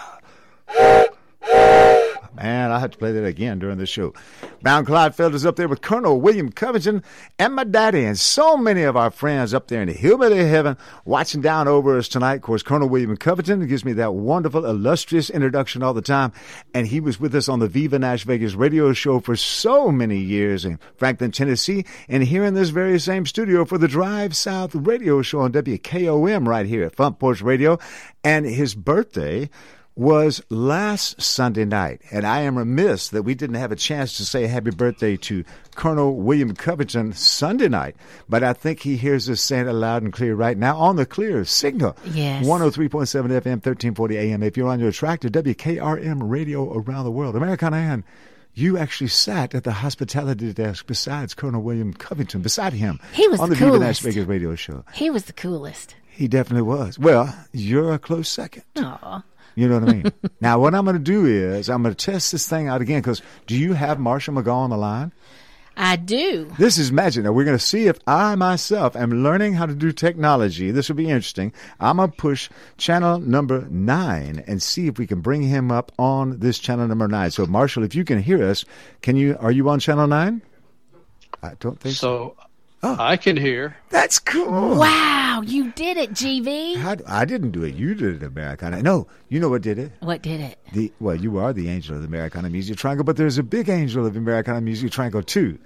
Man, I have to play that again during the show. Bound Brown Clodfelter's up there with Colonel William Covington and my daddy and so many of our friends up there in the hillbilly heaven watching down over us tonight. Of course, Colonel William Covington gives me that wonderful, illustrious introduction all the time. And he was with us on the Viva Nash Vegas radio show for so many years in Franklin, Tennessee, and here in this very same studio for the Drive South radio show on WKOM right here at Front Porch Radio. And his birthday was last Sunday night, and I am remiss that we didn't have a chance to say happy birthday to Colonel William Covington Sunday night. But I think he hears us saying it loud and clear right now on the clear signal. Yes. 103.7 FM, 1340 AM. If you're on your tractor, WKRM radio around the world. American Ann, you actually sat at the hospitality desk besides Colonel William Covington, beside him. He was on the the Viva coolest. Vegas radio show. He was the coolest. He definitely was. Well, you're a close second. Aw. You know what I mean? <laughs> now, what I'm going to do is I'm going to test this thing out again because do you have Marshall McGaw on the line? I do. This is magic. Now, we're going to see if I myself am learning how to do technology. This will be interesting. I'm going to push channel number nine and see if we can bring him up on this channel number nine. So, Marshall, if you can hear us, can you? Are you on channel nine? I don't think so. So Oh. I can hear. That's cool. Wow, you did it, GV. How, I didn't do it. You did it, Americana. No, you know what did it? What did it? The well, you are the angel of the Americana Music Triangle, but there's a big angel of Americana Music Triangle too.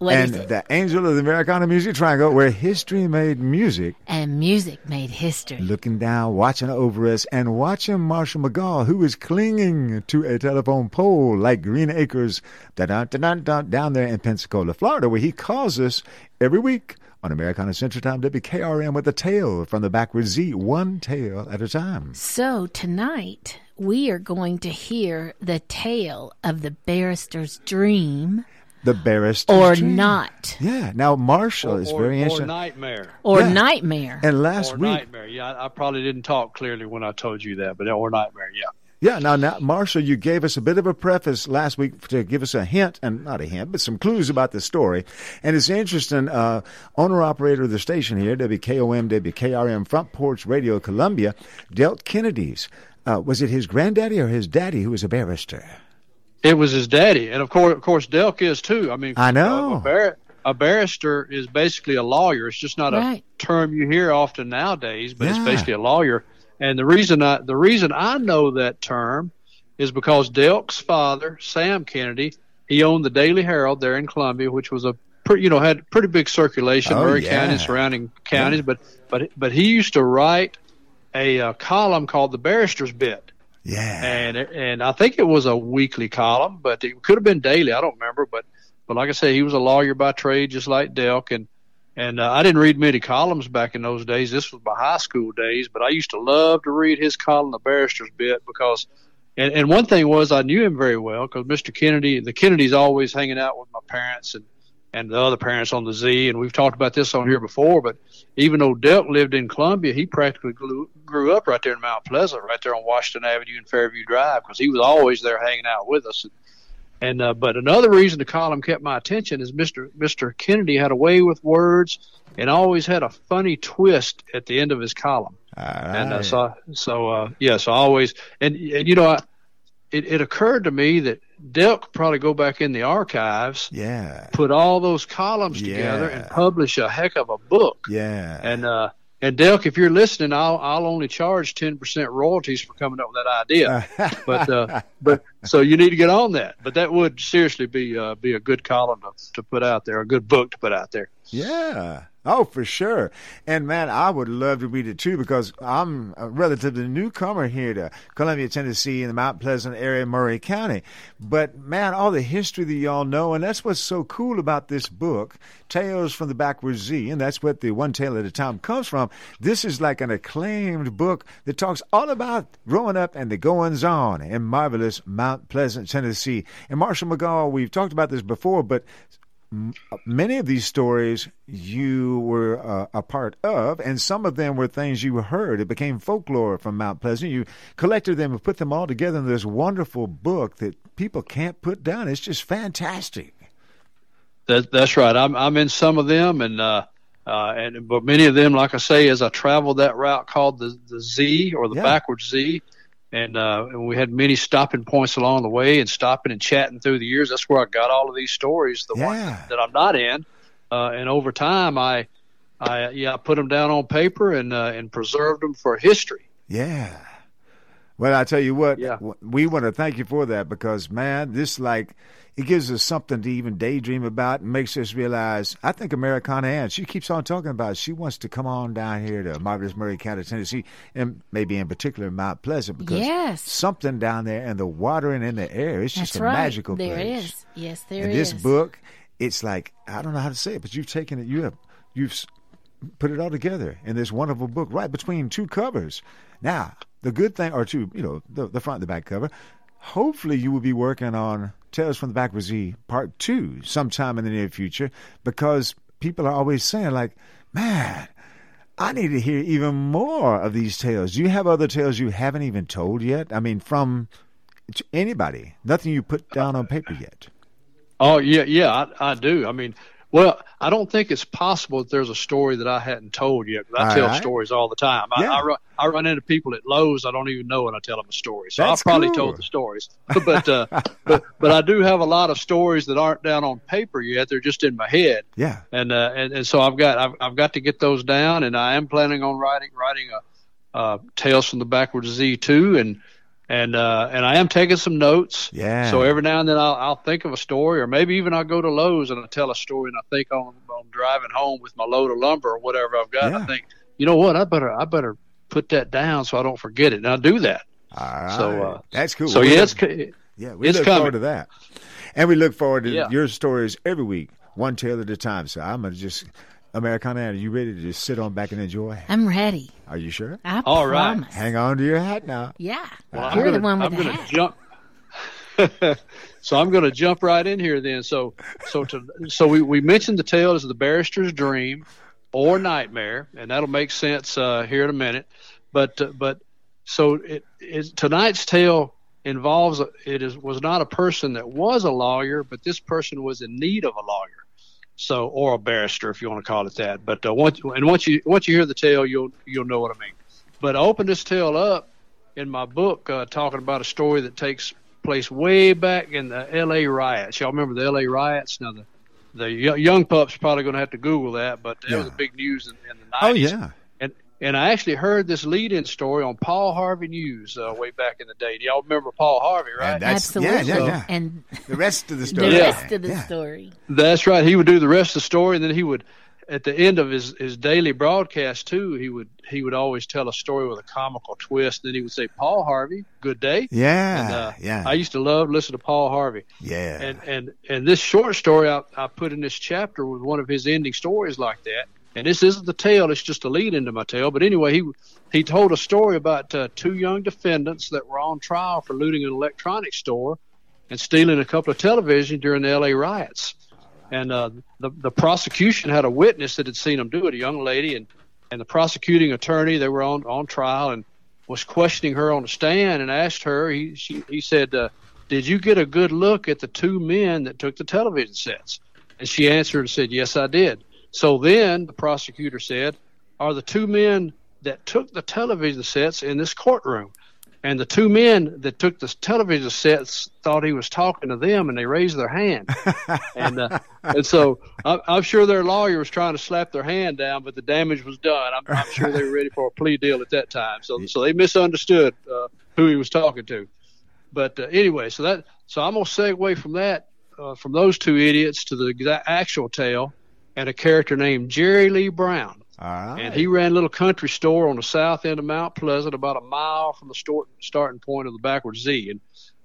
And the angel of the Americana Music Triangle, where history made music, And music made history. looking down, watching over us, and watching Marshall McGaw, who is clinging to a telephone pole like Green Acres da-dun-dun-dun-dun, down there in Pensacola, Florida, where he calls us every week on Americana Central Time, WKRM, with a tale from the backward Z, one tale at a time. So tonight we are going to hear the tale of the barrister's dream The barrister. or not. Yeah. Now Marshall is or, very or interesting. Or nightmare. Or Yeah. nightmare. And last or week, nightmare. Yeah, I, I probably didn't talk clearly when I told you that, but or nightmare. Yeah. yeah. Now, now, Marshall, you gave us a bit of a preface last week to give us a hint, and not a hint, but some clues about the story. And it's interesting. Uh, owner operator of the station here, WKOM, WKRM, Front Porch Radio, Columbia, Delk Kennedy's. Uh, was it his granddaddy or his daddy who was a barrister? It was his daddy, and of course, of course, Delk is too. I mean, I know. A, bar- a barrister is basically a lawyer. It's just not Right. a term you hear often nowadays, but it's basically a lawyer. And the reason I the reason I know that term is because Delk's father, Sam Kennedy, he owned the Daily Herald there in Columbia, which was a pretty, you know, had pretty big circulation, Oh, Maury yeah. County and surrounding counties. But but but he used to write a, uh column called the Barrister's Bit Yeah. and and I think it was a weekly column, but it could have been daily. I don't remember, but but like I said, he was a lawyer by trade, just like Delk, and and uh, I didn't read many columns back in those days. This was my high school days, but I used to love to read his column, The Barrister's Bit, because. And, and one thing was I knew him very well because Mr. Kennedy, the Kennedys, always hanging out with my parents and and the other parents on the Z, and we've talked about this on here before. But even though Delk lived in Columbia, he practically grew, grew up right there in Mount Pleasant, right there on Washington Avenue and Fairview Drive, because he was always there hanging out with us. And uh, but another reason the column kept my attention is Mr. Mr. Kennedy had a way with words and always had a funny twist at the end of his column. And uh, so so uh, yeah, so always and and you know I, it it occurred to me that Delk could probably go back in the archives Yeah. put all those columns together and publish a heck of a book. Yeah. And uh, and Delk, if you're listening, I'll I'll only charge ten percent royalties for coming up with that idea. <laughs> but uh, but so you need to get on that. But that would seriously be uh, be a good column to, to put out there, a good book to put out there. Yeah. Oh, for sure. And man, I would love to read it too because I'm a relatively newcomer here to Columbia, Tennessee, in the Mount Pleasant area, Maury County. But man, all the history that y'all know, and that's what's so cool about this book, Tales from the Backwoods Z, and that's what the One Tale at a Time comes from. This is like an acclaimed book that talks all about growing up and the goings on in marvelous Mount Pleasant, Tennessee. And Marshall McGaw, we've talked about this before, but many of these stories you were uh, a part of, and some of them were things you heard. It became folklore from Mount Pleasant. You collected them and put them all together in this wonderful book that people can't put down. It's just fantastic. That, that's right. I'm I'm in some of them, and uh, uh, and but many of them, like I say, as I traveled that route called the the Z or the Yeah. backwards Z, and uh, and we had many stopping points along the way, and stopping and chatting through the years. That's where I got all of these stories. The ones Yeah. that I'm not in, uh, and over time, I, I yeah, I put them down on paper and uh, and preserved them for history. Yeah. Well, I tell you what, w- we want to thank you for that because, man, this like it gives us something to even daydream about and makes us realize. I think Americana Ann, she keeps on talking about. it. She wants to come on down here to marvelous Maury County, Tennessee, and maybe in particular Mount Pleasant because Yes. something down there and the water and in the air, it's just That's a right. magical There place. is. Yes, there and is. this book, it's like I don't know how to say it, but you've taken it. You have you've put it all together in this wonderful book, right between two covers. Now, the good thing, or two, you know, the, the front and the back cover. Hopefully, you will be working on Tales from the Backwoods Z Part Two sometime in the near future, because people are always saying, like, man. I need to hear even more of these tales. Do you have other tales you haven't even told yet? I mean, from anybody, nothing you put down on paper yet. Oh yeah, yeah, I, I do. I mean, well, I don't think it's possible that there's a story that I hadn't told yet. 'cause I All tell right. stories all the time. I, Yeah. I, run, I run into people at Lowe's I don't even know, and I tell them a story. So That's I've probably cool. told the stories, <laughs> but uh, but but I do have a lot of stories that aren't down on paper yet. They're just in my head, Yeah. and uh, and and so I've got I've, I've got to get those down, and I am planning on writing writing a uh, Tales from the Backwards Z two, and and uh, and I am taking some notes. Yeah. So every now and then I'll, I'll think of a story, or maybe even I'll go to Lowe's and I'll tell a story, and I think on, on driving home with my load of lumber or whatever I've got, I think, you know what, I better I better put that down so I don't forget it, and I do that. All right. So uh, That's cool. So we yeah, look- it's Yeah, we it's look coming. forward to that. And we look forward to Yeah. your stories every week, one tale at a time. So I'm going to just, Americana, are you ready to just sit on back and enjoy? I'm ready. Are you sure? I All right. promise. Hang on to your hat now. Yeah. Well, I'm You're gonna, the one with I'm the gonna hat. jump. <laughs> so I'm going to jump right in here then. So so to so we, we mentioned the tale is the barrister's dream or nightmare, and that'll make sense uh, here in a minute. But uh, but so it is tonight's tale involves a, it is was not a person that was a lawyer, but this person was in need of a lawyer. So or a barrister if you want to call it that. But uh, once and once you once you hear the tale, you'll you'll know what I mean. But I opened this tale up in my book uh, talking about a story that takes place way back in the L.A. riots. Y'all remember the L.A. riots? Now the the young pups probably going to have to Google that, but that was a big news in, in the 90s. Oh, yeah. And and I actually heard this lead-in story on Paul Harvey News uh, way back in the day. Do y'all remember Paul Harvey, right? And that's, Absolutely. Yeah, yeah, yeah. And the rest of the story. <laughs> the story. rest of the Yeah. story. That's right. He would do the rest of the story, and then he would, at the end of his, his daily broadcast too, he would he would always tell a story with a comical twist. And then he would say, "Paul Harvey, good day." Yeah, And, uh, yeah. I used to love listen to Paul Harvey. Yeah. And and and this short story I, I put in this chapter was one of his ending stories like that. And this isn't the tale; it's just a lead into my tale. But anyway, he he told a story about uh, two young defendants that were on trial for looting an electronics store and stealing a couple of televisions during the L.A. riots. And uh, the the prosecution had a witness that had seen them do it, a young lady, and and the prosecuting attorney they were on on trial and was questioning her on the stand and asked her. He she, he said, uh, "Did you get a good look at the two men that took the television sets?" And she answered and said, "Yes, I did." So then the prosecutor said, "Are the two men that took the television sets in this courtroom?" And the two men that took the television sets thought he was talking to them, and they raised their hand. <laughs> and uh, and so I'm, I'm sure their lawyer was trying to slap their hand down, but the damage was done. I'm, I'm sure they were ready for a plea deal at that time. So so they misunderstood uh, who he was talking to. But uh, anyway, so that so I'm gonna segue from that uh, from those two idiots to the actual tale. And a character named Jerry Lee Brown. All right. And he ran a little country store on the south end of Mount Pleasant, about a mile from the store, starting point of the backward Z. And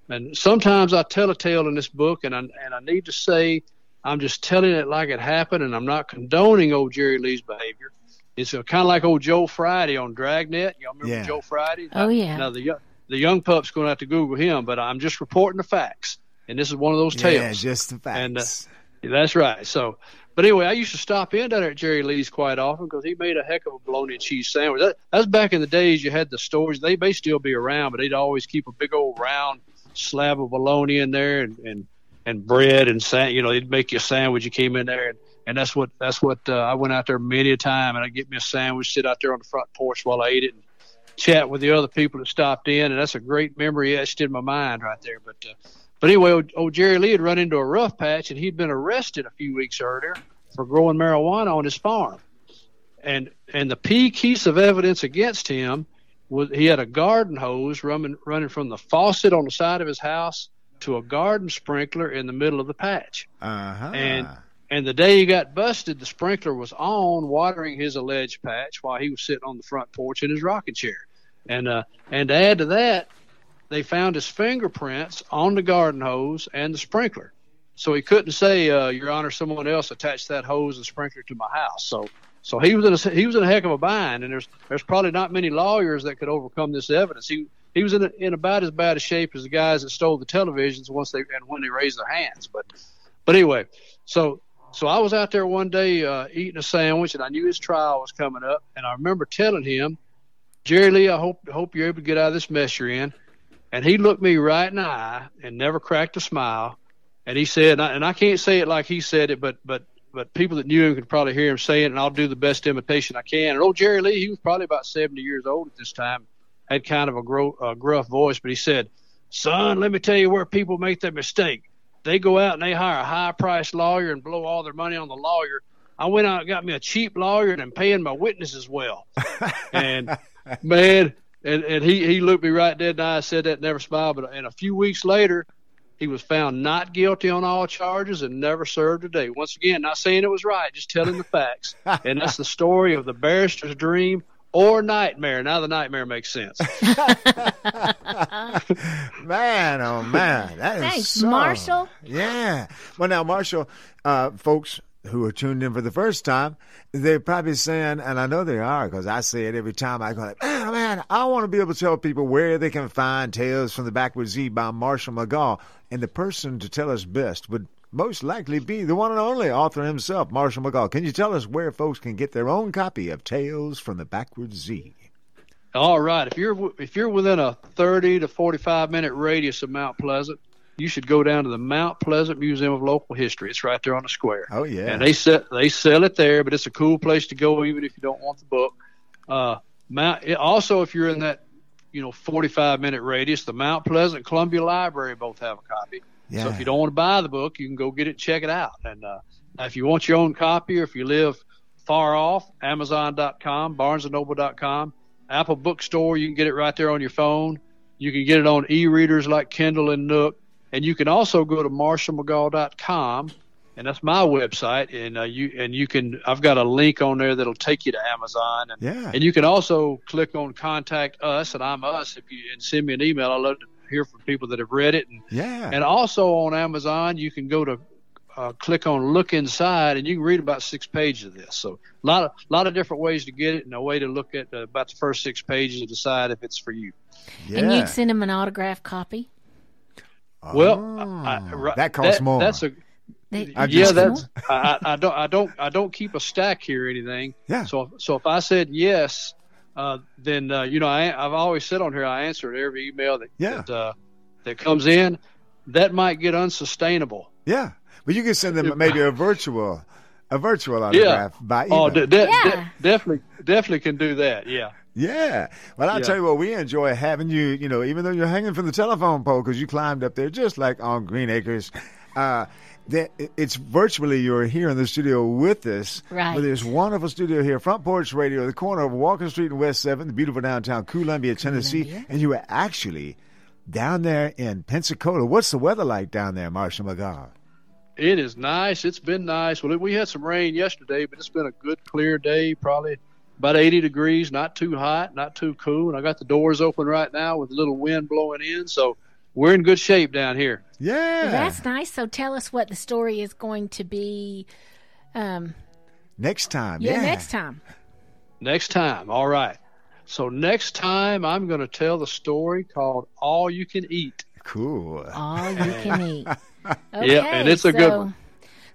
and sometimes I tell a tale in this book, and I and I need to say I'm just telling it like it happened, and I'm not condoning old Jerry Lee's behavior. It's kind of like old Joe Friday on Dragnet. Y'all remember Yeah. Joe Friday? Oh, yeah. Now the young the young pup's going to have to Google him, but I'm just reporting the facts, and this is one of those tales. Yeah, just the facts. And uh, that's right. So, but anyway, I used to stop in down at Jerry Lee's quite often because he made a heck of a bologna and cheese sandwich. That, that's back in the days you had the stores. They may still be around, but they'd always keep a big old round slab of bologna in there and and, and bread and sa- you know they'd make you a sandwich. You came in there and. And that's what that's what uh, I went out there many a time, and I'd get me a sandwich, sit out there on the front porch while I ate it, and chat with the other people that stopped in, and that's a great memory etched in my mind right there. But uh, but anyway, old, old Jerry Lee had run into a rough patch, and he'd been arrested a few weeks earlier for growing marijuana on his farm. And and the key piece of evidence against him was he had a garden hose running running from the faucet on the side of his house to a garden sprinkler in the middle of the patch. Uh-huh. And and the day he got busted, the sprinkler was on, watering his alleged patch while he was sitting on the front porch in his rocking chair. And uh, and to add to that, they found his fingerprints on the garden hose and the sprinkler. So he couldn't say, uh, "Your Honor, someone else attached that hose and sprinkler to my house." So so he was in a, he was in a heck of a bind, and there's there's probably not many lawyers that could overcome this evidence. He he was in a, in about as bad a shape as the guys that stole the televisions once they and when they raised their hands. But but anyway, so so I was out there one day uh, eating a sandwich, and I knew his trial was coming up, and I remember telling him, Jerry Lee, I hope hope you're able to get out of this mess you're in. And he looked me right in the eye and never cracked a smile. And he said, and I, and I can't say it like he said it, but but but people that knew him could probably hear him say it, and I'll do the best imitation I can. And old Jerry Lee, he was probably about 70 years old at this time, had kind of a gro- a gruff voice, but he said, "Son, let me tell you where people make that mistake. They go out and they hire a high-priced lawyer and blow all their money on the lawyer. I went out and got me a cheap lawyer and I'm paying my witnesses well. <laughs> and man, and, and he, he looked me right dead in the eye, said that, never smiled. But and a few weeks later, he was found not guilty on all charges and never served a day. Once again, not saying it was right, just telling the facts. <laughs> and that's the story of the barrister's dream or nightmare. Now the nightmare makes sense. <laughs> <laughs> man, oh man, that is Thanks, so- Marshall. Yeah. Well, now, Marshall, uh, folks who are tuned in for the first time, they're probably saying, and I know they are because I say it every time I go, man, man, I want to be able to tell people where they can find Tales from the Backwoods Z by Marshall McGaw, and the person to tell us best would most likely be the one and only author himself, Marshall McGaw. Can you tell us where folks can get their own copy of Tales from the Backwoods Z? All right. If you're if you're within a 30 to 45 minute radius of Mount Pleasant, you should go down to the Mount Pleasant Museum of Local History. It's right there on the square. Oh yeah. And they sell they sell it there, but it's a cool place to go even if you don't want the book. Uh, Mount it- also if you're in that you know 45 minute radius, the Mount Pleasant Columbia Library both have a copy. Yeah. So if you don't want to buy the book, you can go get it check it out. And uh, if you want your own copy or if you live far off, Amazon.com, BarnesandNoble.com, Apple Bookstore, you can get it right there on your phone. You can get it on e-readers like Kindle and Nook, and you can also go to MarshallMcGaw.com, and that's my website. And uh, you and you can I've got a link on there that'll take you to Amazon, and Yeah. and you can also click on Contact Us, and I'm Us. If you and send me an email, I love to hear from people that have read it, and Yeah. and also on Amazon, you can go to uh, click on Look Inside, and you can read about six pages of this. So a lot of lot of different ways to get it, and a way to look at uh, about the first six pages to decide if it's for you. And you'd send him an autograph copy. Well, I, I, right- Oh, that costs more. That's a They, I'm yeah. That's I, I I don't I don't I don't keep a stack here or anything. Yeah. So so if I said yes, uh, then uh, you know I I've always said on here I answer every email that Yeah. that, uh, that comes in. That might get unsustainable. Yeah, but you can send them maybe a virtual, a virtual autograph by email. Oh, de- de- de- definitely, definitely can do that. Yeah. Yeah. Well, I'll Yeah. tell you what, we enjoy having you, you know, even though you're hanging from the telephone pole because you climbed up there just like on Green Acres. Uh, that it's virtually you're here in the studio with us. Right. With this wonderful studio here, Front Porch Radio, the corner of Walker Street and West 7th, the beautiful downtown Columbia, Tennessee. And you were actually down there in Pensacola. What's the weather like down there, Marshall McGaw? It is nice. It's been nice. Well, we had some rain yesterday, but it's been a good, clear day. Probably about 80 degrees, not too hot, not too cool. And I got the doors open right now with a little wind blowing in, so we're in good shape down here. Yeah. That's nice. So tell us what the story is going to be. Um, Next time. yeah, Yeah. next time. Next time, all right. So next time, I'm going to tell the story called "All You Can Eat." Cool. All you can <laughs> eat. Yeah, and it's a good one.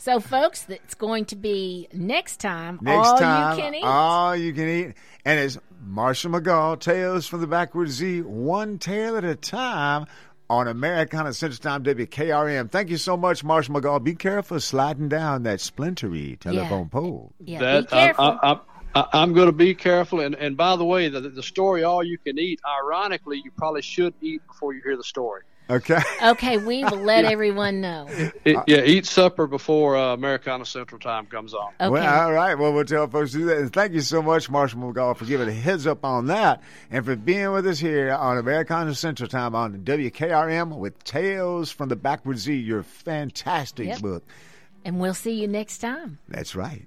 So, folks, it's going to be next time. Next all time, you can eat. all you can eat. And it's Marshall McGaw, Tales from the Backwoods Z, one tale at a time on Americana Central Time WKRM. Thank you so much, Marshall McGaw. Be careful sliding down that splintery telephone pole. Yeah, that be careful. I, I, I, I'm going to be careful. And, and by the way, the, the story "All You Can Eat," ironically, you probably should eat before you hear the story. Okay. okay, we will <laughs> let everyone know. It, yeah, eat supper before uh, Americana Central Time comes on. Okay. Well, all right. Well, we'll tell folks to do that. And thank you so much, Marshall McGaw, for giving a heads up on that and for being with us here on Americana Central Time on WKRM with Tales from the Backwoods Z, your fantastic Yep. book. And we'll see you next time. That's right.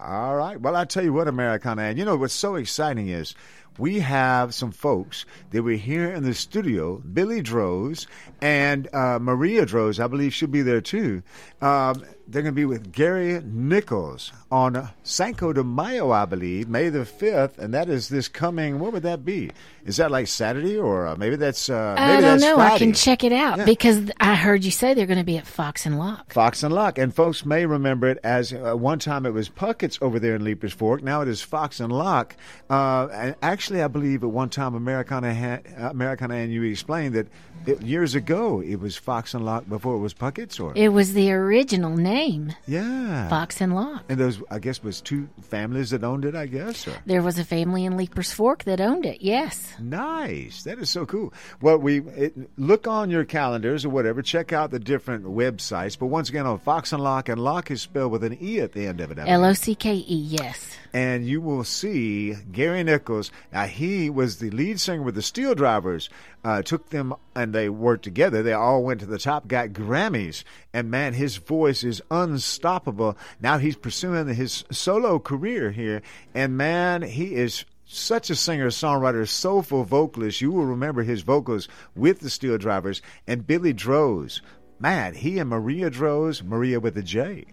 All right. Well, I tell you what, Americana, and you know what's so exciting is we have some folks that were here in the studio. Billy Droze and uh, Maria Droz, I believe she'll be there too. Um, they're going to be with Gary Nichols on Cinco de Mayo, I believe, May the 5th, and that is this coming, what would that be? Is that like Saturday or uh, maybe that's uh, maybe I don't that's know. Friday? I can check it out Yeah. because I heard you say they're going to be at Fox and Locke. Fox and Locke. And folks may remember it as uh, one time it was Puckett's over there in Leiper's Fork. Now it is Fox and Locke. Uh, and actually, I believe at one time Americana, Americana and you explained that it, years ago it was Fox and Locke before it was Puckett's, or It was the original name, yeah, Fox and Locke. And those, I guess, was two families that owned it. I guess. Or? There was a family in Leiper's Fork that owned it. Yes. Nice. That is so cool. Well, we it, look on your calendars or whatever. Check out the different websites. But once again, on Fox and Locke, and Locke is spelled with an e at the end of it. L O C K E. Yes. and you will see Gary Nichols. Now he was the lead singer with the Steel Drivers. Uh, took them and they worked together. They all went to the top, got Grammys, and man, his voice is unstoppable. Now he's pursuing his solo career here, and man, he is. Such a singer, songwriter, soulful vocalist. You will remember his vocals with the Steel Drivers and Billy Droz. Man, he and Maria Droz, Maria with a J.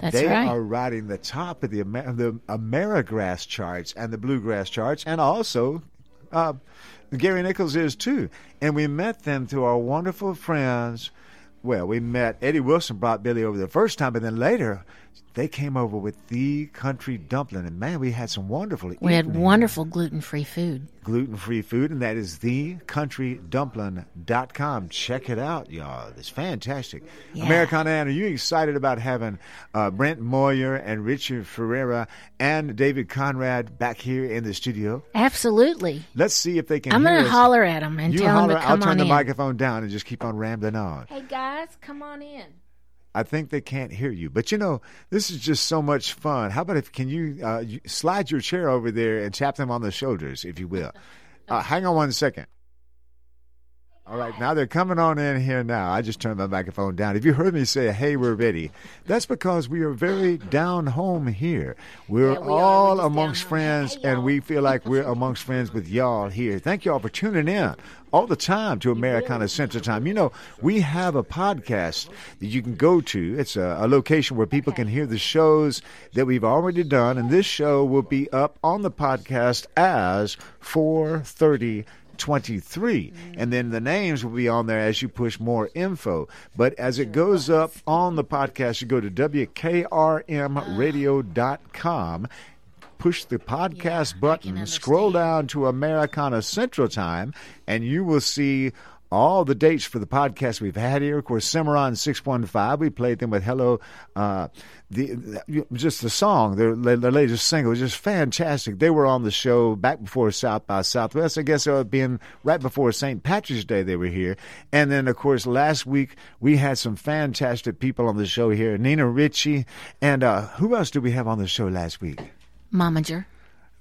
That's they right. are riding the top of the Amer- the Amerigrass charts and the bluegrass charts, and also uh, Gary Nichols is too. And we met them through our wonderful friends. Well, we met Eddie Wilson brought Billy over the first time, but then later they came over with the country dumpling, and man, we had some wonderful. We had wonderful gluten free food. gluten free food, and that is thecountrydumpling.com. Check it out, y'all. It's fantastic. Yeah. Americana Ann, are you excited about having uh, Brent Moyer and Richard Ferreira and David Conrad back here in the studio? Absolutely. Let's see if they can I'm going to us. holler at them and you tell them holler, to I'll come turn on the in. microphone down and just keep on rambling on. Hey guys, come on in. I think they can't hear you. But you know, this is just so much fun. How about if can you, uh, you slide your chair over there and tap them on the shoulders, if you will? <laughs> Uh, hang on one second. All right, now they're coming on in here now. I just turned my microphone down. If you heard me say, hey, we're ready, that's because we are very down home here. We're all amongst friends, and we feel like we're amongst friends with y'all here. Thank y'all for tuning in all the time to Americana Central Time. You know, we have a podcast that you can go to. It's a, a location where people can hear the shows that we've already done, and this show will be up on the podcast as 430 23 and then the names will be on there as you push more info. But as it goes up on the podcast you go to wkrmradio.com push the podcast button scroll down to americana central time and you will see all the dates for the podcast we've had here. Of course, Cimarron 615, we played them with Hello. Uh, the, Just the song, their, their latest single, was just fantastic. They were on the show back before South by Southwest. I guess it would been right before St. Patrick's Day they were here. And then, of course, last week we had some fantastic people on the show here. Nina Ritchie. And uh, who else did we have on the show last week? Momager.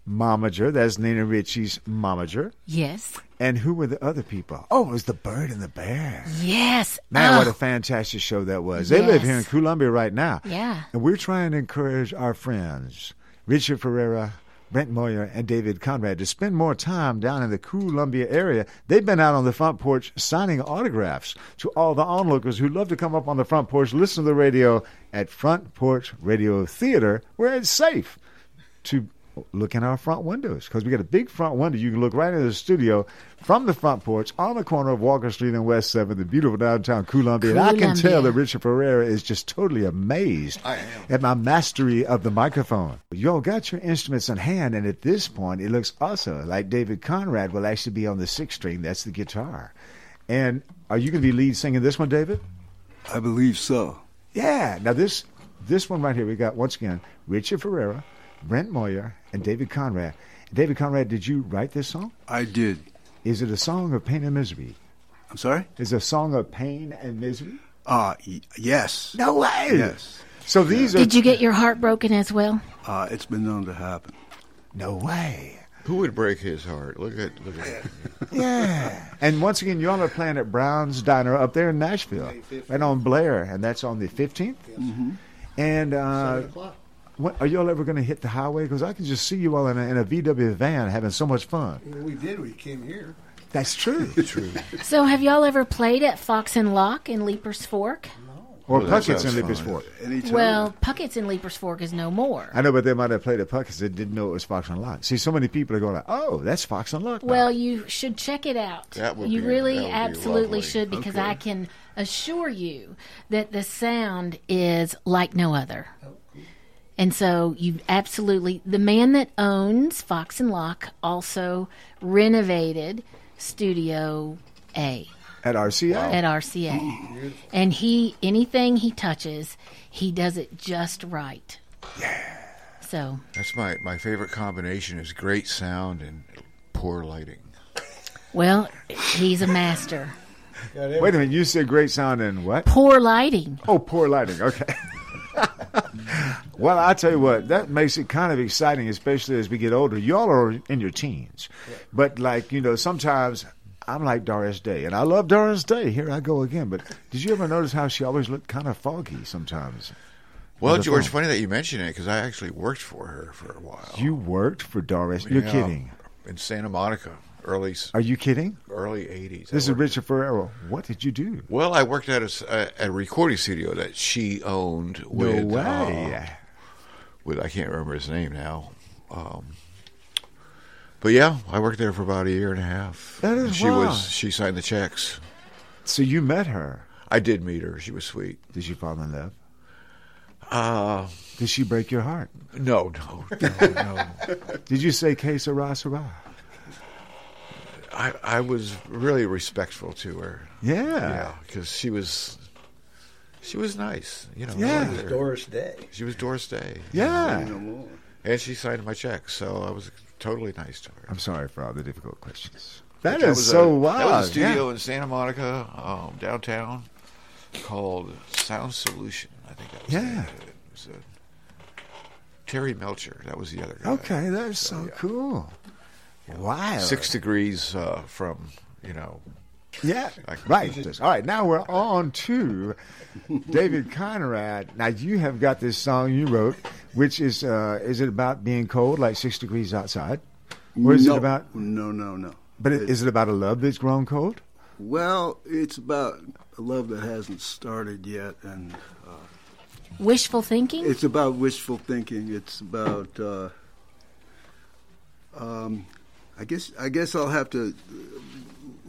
Momager. That's Nina Ritchie's momager. Yes. And who were the other people? Oh, it was the bird and the bear. Yes. Man, Oh, what a ah. fantastic show that was. They live here in Columbia right now. Yeah. And we're trying to encourage our friends, Richard Ferreira, Brent Moyer, and David Conrad, to spend more time down in the Columbia area. They've been out on the front porch signing autographs to all the onlookers who love to come up on the front porch, listen to the radio at Front Porch Radio Theater, where it's safe to look in our front windows because we got a big front window. You can look right into the studio from the front porch on the corner of Walker Street and West 7th, the beautiful downtown Columbia. And I can tell that Richard Ferreira is just totally amazed at my mastery of the microphone. Y'all got your instruments in hand, and at this point, it looks also like David Conrad will actually be on the sixth string. That's the guitar. And are you going to be lead singing this one, David? I believe so. Yeah. Now this this one right here, we got once again Richard Ferreira, Brent Moyer, and David Conrad. David Conrad, did you write this song? I did. Is it a song of pain and misery? I'm sorry? Is it a song of pain and misery? Uh, y- yes. No way. Yes. So these are. Did you get your heart broken as well? Uh, it's been known to happen. No way. Who would break his heart? Look at look at <laughs> Yeah. and once again, you're on the Planet Brown's Diner up there in Nashville, right on Blair, and that's on the 15th. Mm-hmm. And uh, what, are y'all ever going to hit the highway? Because I can just see you all in a, in a VW van having so much fun. We did. We came here. That's true. <laughs> true. So, have y'all ever played at Fox and Locke in Leiper's Fork? No. Or Well, that Puckett's in Leiper's Lippers fun. Fork. Well, Puckett's in Leiper's Fork is no more. I know, but they might have played at Puckett's. They didn't know it was Fox and Locke. See, so many people are going like, "Oh, that's Fox and Locke." Well, you should check it out. That would you be- really that would absolutely lovely. should because Okay. I can assure you that the sound is like no other. Oh. And so you absolutely the man that owns Fox and Locke also renovated Studio A at RCA. at RCA. Mm. And he anything he touches, he does it just right. Yeah. So That's my my favorite combination is great sound and poor lighting. well, he's a master. Wait a minute, you said great sound and what? Poor lighting. Oh, poor lighting. Okay. Well, I tell you what, that makes it kind of exciting, especially as we get older. Y'all are in your teens, but like you know, sometimes I'm like Doris Day, and I love Doris Day. Here I go again. But did you ever notice how she always looked kind of foggy sometimes? Well, George, phone? funny that you mention it because I actually worked for her for a while. You worked for Doris. You're Yeah, kidding. In Santa Monica, early. Are you kidding? Early '80s. This is Richard Ferreira. What did you do? Well, I worked at a recording studio that she owned with. way. uh, with I can't remember his name now. Um, but yeah, I worked there for about a year and a half. That is she wild. was she signed the checks. So you met her? I did meet her. She was sweet. Did you fall in love? Uh, Did she break your heart? No, no, no, <laughs> no. Did you say que sera, sera? I I was really respectful to her. Yeah. yeah, because she was she was nice. You know, Yeah. She was. Doris Day. She was Doris Day. Yeah. No more. and she signed my check, so I was totally nice to her. I'm sorry for all the difficult questions. But That is was so a, wild. That was a yeah. studio in Santa Monica, um, downtown, called Sound Solution. I think that was the Yeah. name of it. It was, uh, Terry Melcher. That was the other guy. Okay, that's so cool. Wow. Six degrees uh, from you know. Yeah, right. All right, now we're on to David Conrad. Now you have got this song you wrote, which is uh, is it about being cold, like six degrees outside, or is no, it about? No, no, no. But it, is it about a love that's grown cold? Well, it's about a love that hasn't started yet, and uh, Wishful thinking? it's about wishful thinking. It's about. Uh, um, I guess I guess I'll have to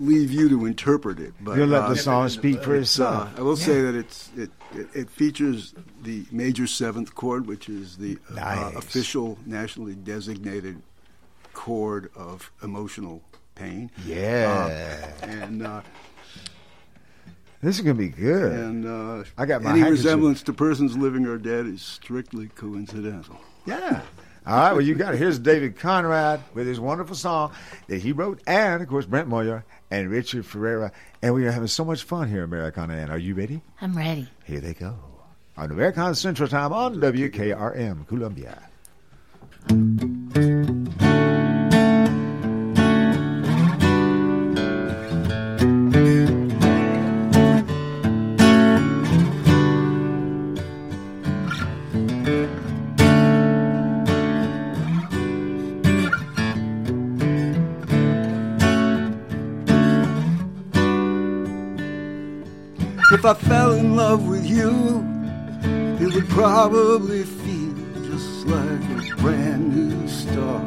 leave you to interpret it. But You'll let uh, the song speak for uh, itself. I will say that it's it, it, it features the major seventh chord, which is the uh, official nationally designated chord of emotional pain. Yeah. Uh, and uh, This is gonna be good. and uh, I got my any resemblance to persons living or dead is strictly coincidental. Yeah. All right, well, you got it. Here's David Conrad with his wonderful song that he wrote, and of course, Brent Moyer and Richard Ferreira. And we are having so much fun here, Americana. And are you ready? I'm ready. Here they go. On Americana Central Time on WKRM, Columbia. Probably feel just like a brand new start.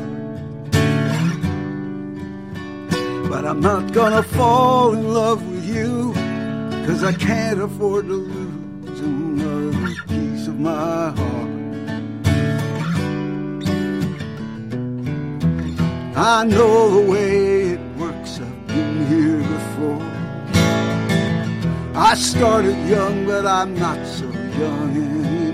But I'm not gonna fall in love with you, cause I can't afford to lose another piece of my heart. I know the way it works, I've been here before. I started young, but I'm not so young anymore.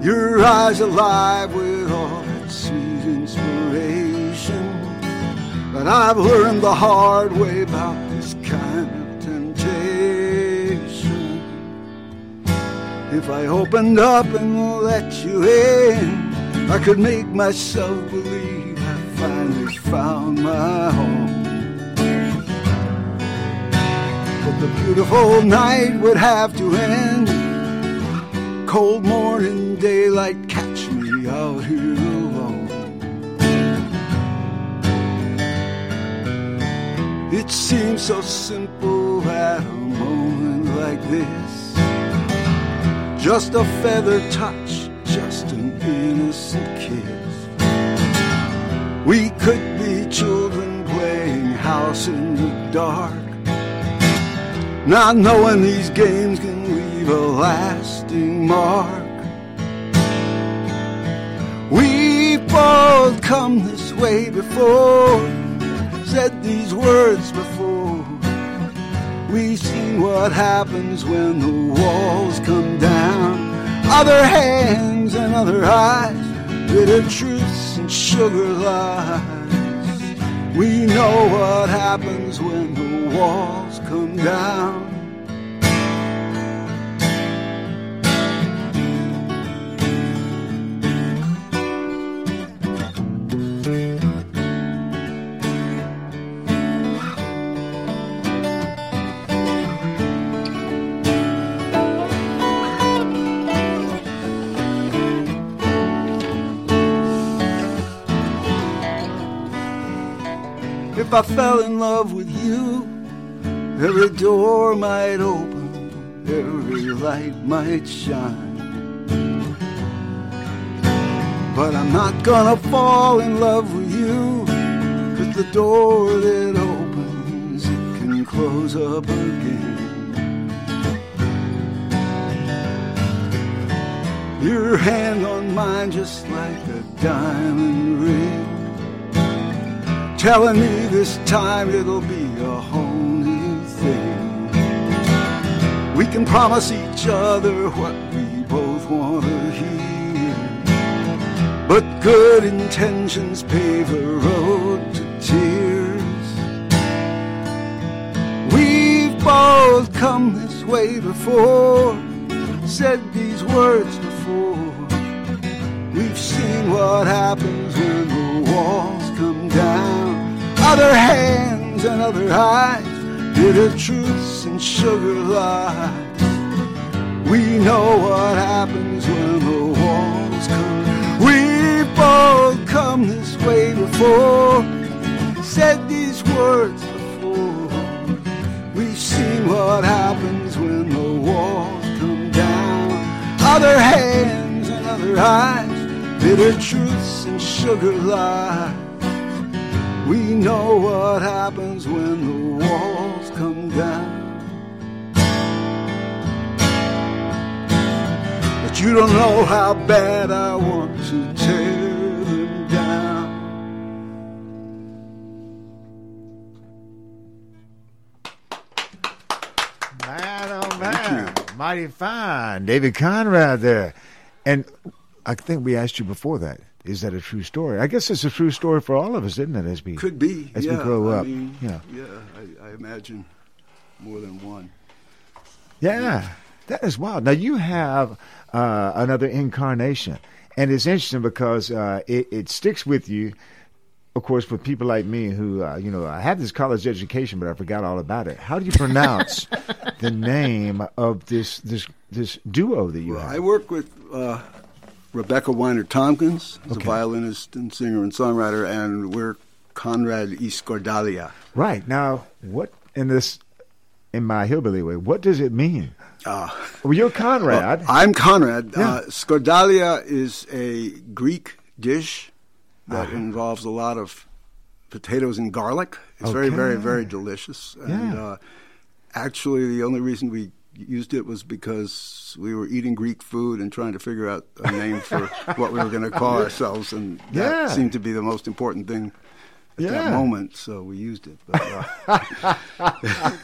Your eyes alive with all that sweet inspiration. But I've learned the hard way about this kind of temptation. If I opened up and let you in, I could make myself believe I finally found my home. But the beautiful night would have to end. Cold morning daylight catch me out here alone. It seems so simple at a moment like this. Just a feather touch, just an innocent kiss. We could be children playing house in the dark. Not knowing these games can leave a lasting mark. We've both come this way before, said these words before. We've seen what happens when the walls come down. Other hands and other eyes, bitter truths and sugar lies. We know what happens when the walls come down. If I fell in love with you, every door might open, every light might shine. But I'm not gonna fall in love with you, cause the door that opens, it can close up again. Your hand on mine just like a diamond ring telling me this time it'll be a whole new thing. We can promise each other what we both want to hear. But good intentions pave a road to tears. We've both come this way before, said these words before. We've seen what happens when the walls come down. Other hands and other eyes, bitter truths and sugar lies. We know what happens when the walls come. We've both come this way before, said these words before. We've seen what happens when the walls come down. Other hands and other eyes, bitter truths and sugar lies. We know what happens when the walls come down. But you don't know how bad I want to tear them down. Man, oh man, mighty fine, David Conrad there, and I think we asked you before that. Is that a true story? I guess it's a true story for all of us, isn't it? As we Could be. as yeah, we grow I up. mean, yeah, Yeah, I, I imagine more than one. yeah, that is wild. Now you have uh, another incarnation, and it's interesting because uh, it, it sticks with you. Of course, for people like me who, uh, you know, I had this college education, but I forgot all about it. How do you pronounce <laughs> the name of this this this duo that you Well, have? I work with uh, Rebecca Weiner Tompkins, who's Okay. a violinist and singer and songwriter, and we're Conrad East Gordalia. Right now, what in this in my hillbilly way, what does it mean? Uh, well, you're Conrad. I'm Conrad. Yeah. Uh, scordalia is a Greek dish that Uh-huh. involves a lot of potatoes and garlic. It's very, very, very delicious. And Yeah. uh, actually, the only reason we used it was because we were eating Greek food and trying to figure out a name for <laughs> what we were going to call ourselves, and that Yeah. seemed to be the most important thing at Yeah. that moment. So we used it. But, uh, <laughs>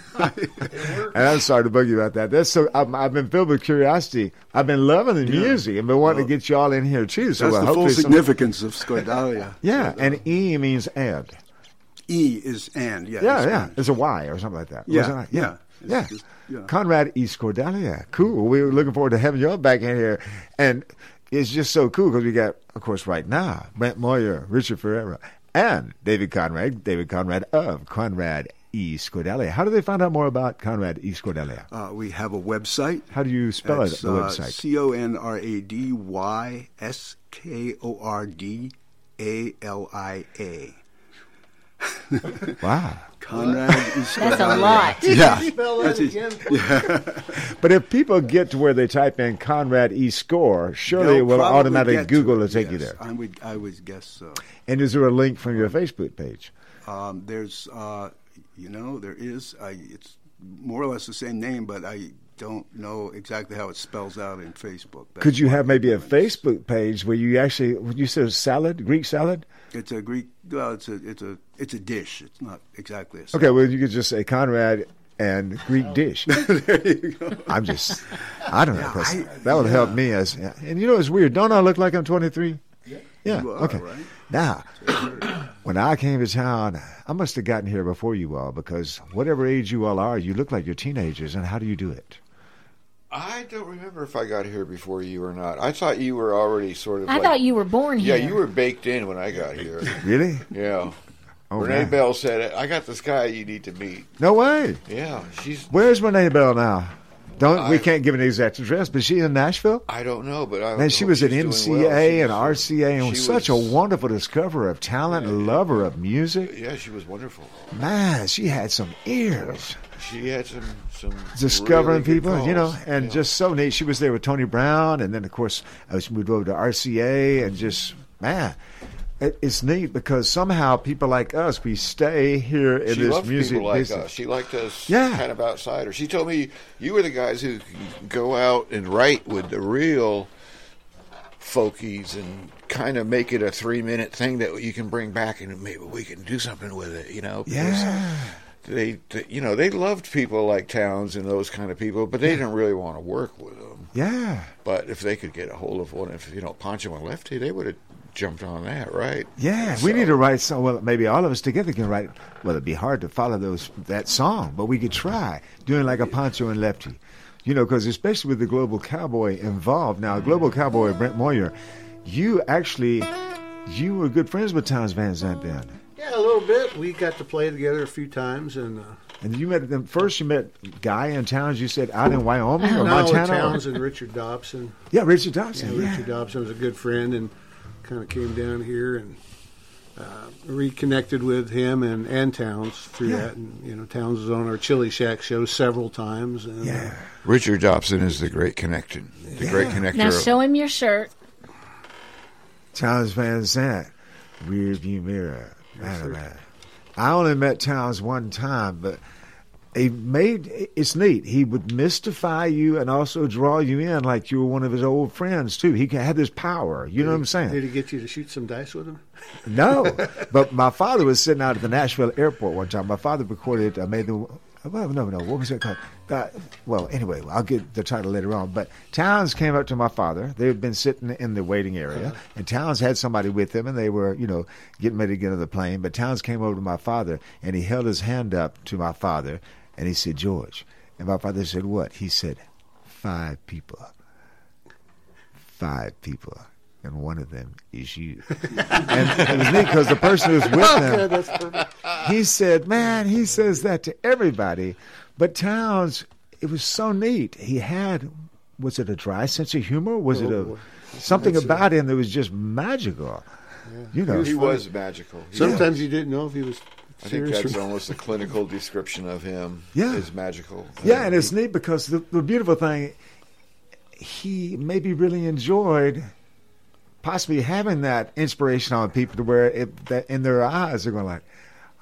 And I'm sorry to bug you about that. That's so. I'm, I've been filled with curiosity. I've been loving the Yeah. music and been wanting to get you all in here too. So that's uh, the full significance of scordalia. <laughs> yeah, and E means and. E is and. Yeah. Yeah, yeah. It's a Y or something like that. Yeah, yeah, yeah. Yeah. just- yeah. Conrad E. Skordalia. Cool. We were looking forward to having you all back in here, and it's just so cool because we got, of course, right now Brent Moyer, Richard Ferreira, and David Conrad. David Conrad of Conrad E. Skordalia. How do they find out more about Conrad E. Skordalia? Uh, we have a website. How do you spell it? The uh, website. C O N R A D Y S K O R D A L I A. Wow. Conrad is <laughs> That's a lot. Yeah. Spell that again. <laughs> Yeah. But if people get to where they type in Conrad E. Score, surely They'll it will probably automatically Google it, to take you there. I would, I would guess so. And is there a link from your Facebook page? Um, there's, uh, you know, there is. I, it's more or less the same name, but I don't know exactly how it spells out in Facebook. That's Could you have maybe a Facebook page where you actually, would you said salad, Greek salad? It's a Greek. Well, it's a, it's a, it's a dish. It's not exactly a. Okay, well, you could just say Conrad and Greek dish. <laughs> there you go. I'm just, I don't know. Yeah, I- that would help yeah. me as, and you know, it's weird. Don't I look like I'm 23? Yeah. You are, okay. right? Now, when I came to town, I must have gotten here before you all because whatever age you all are, you look like you're teenagers. And how do you do it? I don't remember if I got here before you or not. I thought you were already sort of. I like- thought you were born here. Yeah, you were baked in when I got here. Really? Yeah. Oh, Renee man. Bell said, it. "I got this guy you need to meet." No way. Yeah, she's. Where's Renee Bell now? Don't we can't give an exact address, but she in Nashville. I don't know, but I. Man, she was at MCA well. and She's- RCA and was such a wonderful discoverer of talent and lover of music. Yeah, she was wonderful. Man, she had some ears. She had some some Discovering really people, you know, and Yeah. just so neat. She was there with Tony Brown, and then of course I was moved over to RCA, and just man, it's neat because somehow people like us we stay here in she this loved music people like business. us. She liked us Yeah. kind of outsiders. She told me you were the guys who go out and write with the real folkies and kind of make it a three minute thing that you can bring back and maybe we can do something with it, you know? Yeah. They, you know, they loved people like Townes and those kind of people, but they didn't really want to work with them. Yeah. But if they could get a hold of one, if you know Pancho and Lefty, they would have jumped on that, right? Yeah, we need to write some. Well, maybe all of us together can write. Well, it'd be hard to follow those that song, but we could try doing like a Pancho and Lefty. You know, because especially with the Global Cowboy involved now, Global Cowboy Brent Moyer, you actually you were good friends with Townes Van Zandt then, Yeah, a little bit. We got to play together a few times, and uh, and you met them first. You met Guy in Townes. You said out in Wyoming or now with Montana. Townes and Richard Dobson. Yeah, Richard Dobson, Yeah, yeah. Richard Dobson was a good friend, and kind of came down here and uh, reconnected with him and, and Townes through Yeah. that. And you know, Townes was on our Chili Shack show several times. And, yeah. Richard Dobson is the great connection, the great connector. Now show him your shirt. Townes Van Zandt, rear view mirror. Man, man. I only met Townes one time, but he made it's neat. He would mystify you and also draw you in like you were one of his old friends too. He had this power. You know what I'm saying? Did he get you to shoot some dice with him? No, <laughs> but my father was sitting out at the Nashville airport one time. My father recorded, uh, made the, well, no, no, what was it called? Uh, well, anyway, I'll get the title later on. But Townes came up to my father. They had been sitting in the waiting area, and Townes had somebody with him, and they were, you know, getting ready to get on the plane. But Townes came over to my father, and he held his hand up to my father, and he said, George. And my father said, what? He said, five people. Five people. And one of them is you. <laughs> and it was neat because the person who was with Okay, them, he said, man, he says that to everybody. But Townes, it was so neat. He had, was it a dry sense of humor? Was it Oh, a something that's a- about him that was just magical? You know, he was magical. He Sometimes you didn't know if he was I think Seriously. that's almost a clinical description of him. Yeah. is magical. Yeah, and it's neat because the, the beautiful thing, he maybe really enjoyed possibly having that inspiration on people to where it, that in their eyes they're going like,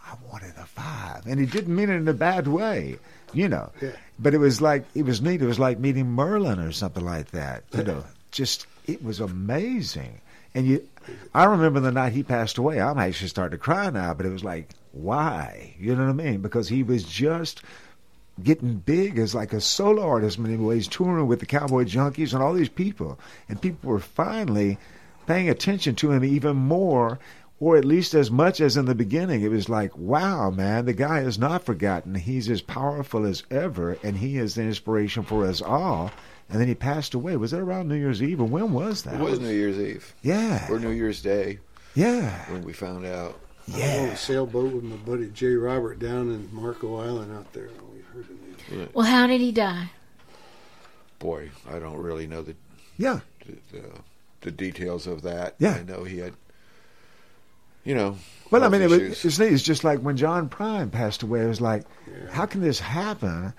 I wanted a five, and he didn't mean it in a bad way, you know. Yeah. But it was like it was neat. It was like meeting Merlin or something like that. You know, just it was amazing. And you, I remember the night he passed away. I'm actually starting to cry now. But it was like, why? You know what I mean? Because he was just getting big as like a solo artist in many ways, touring with the Cowboy Junkies and all these people. And people were finally paying attention to him even more, or at least as much as in the beginning. It was like, wow, man, the guy is not forgotten. He's as powerful as ever, and he is the inspiration for us all. And then he passed away. Was that around New Year's Eve? Or when was that? It was New Year's Eve. Yeah. Or New Year's Day. Yeah. When we found out. I rode a sailboat with my buddy Jay Robert down in Marco Island out there. We heard the Well, how did he die? Boy, I don't really know the Yeah. the, the, the details of that. Yeah. I know he had, you know. Well, I mean, it was, it's neat. It's just like when John Prine passed away. It was like, how can this happen?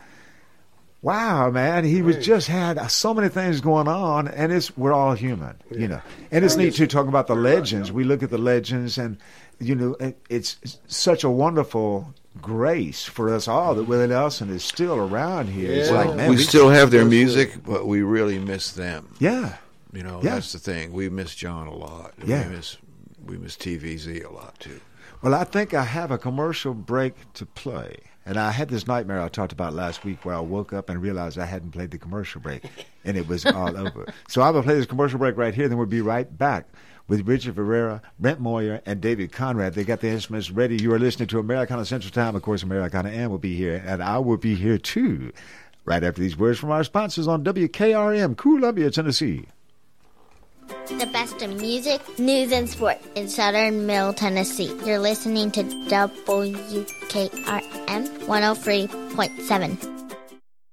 Wow, man, he was just had so many things going on, and it's we're all human, you know. And it's neat to talk about the legends. We look at the legends, and you know, it, it's such a wonderful grace for us all that Willie Nelson is still around here. It's like, man, we still have their music, but we really miss them. Yeah. You know, Yeah. that's the thing. We miss John a lot. Yeah. We miss we miss TVZ a lot too. Well, I think I have a commercial break to play. And I had this nightmare I talked about last week where I woke up and realized I hadn't played the commercial break and it was all <laughs> over. So I'm going to play this commercial break right here, then we'll be right back with Richard Ferreira, Brent Moyer, and David Conrad. They got the instruments ready. You are listening to Americana Central Time. Of course, Americana Ann will be here, and I will be here too, right after these words from our sponsors on WKRM, Columbia, Tennessee. The best in music, news, and sport in southern Middle Tennessee. You're listening to WKRM 103.7.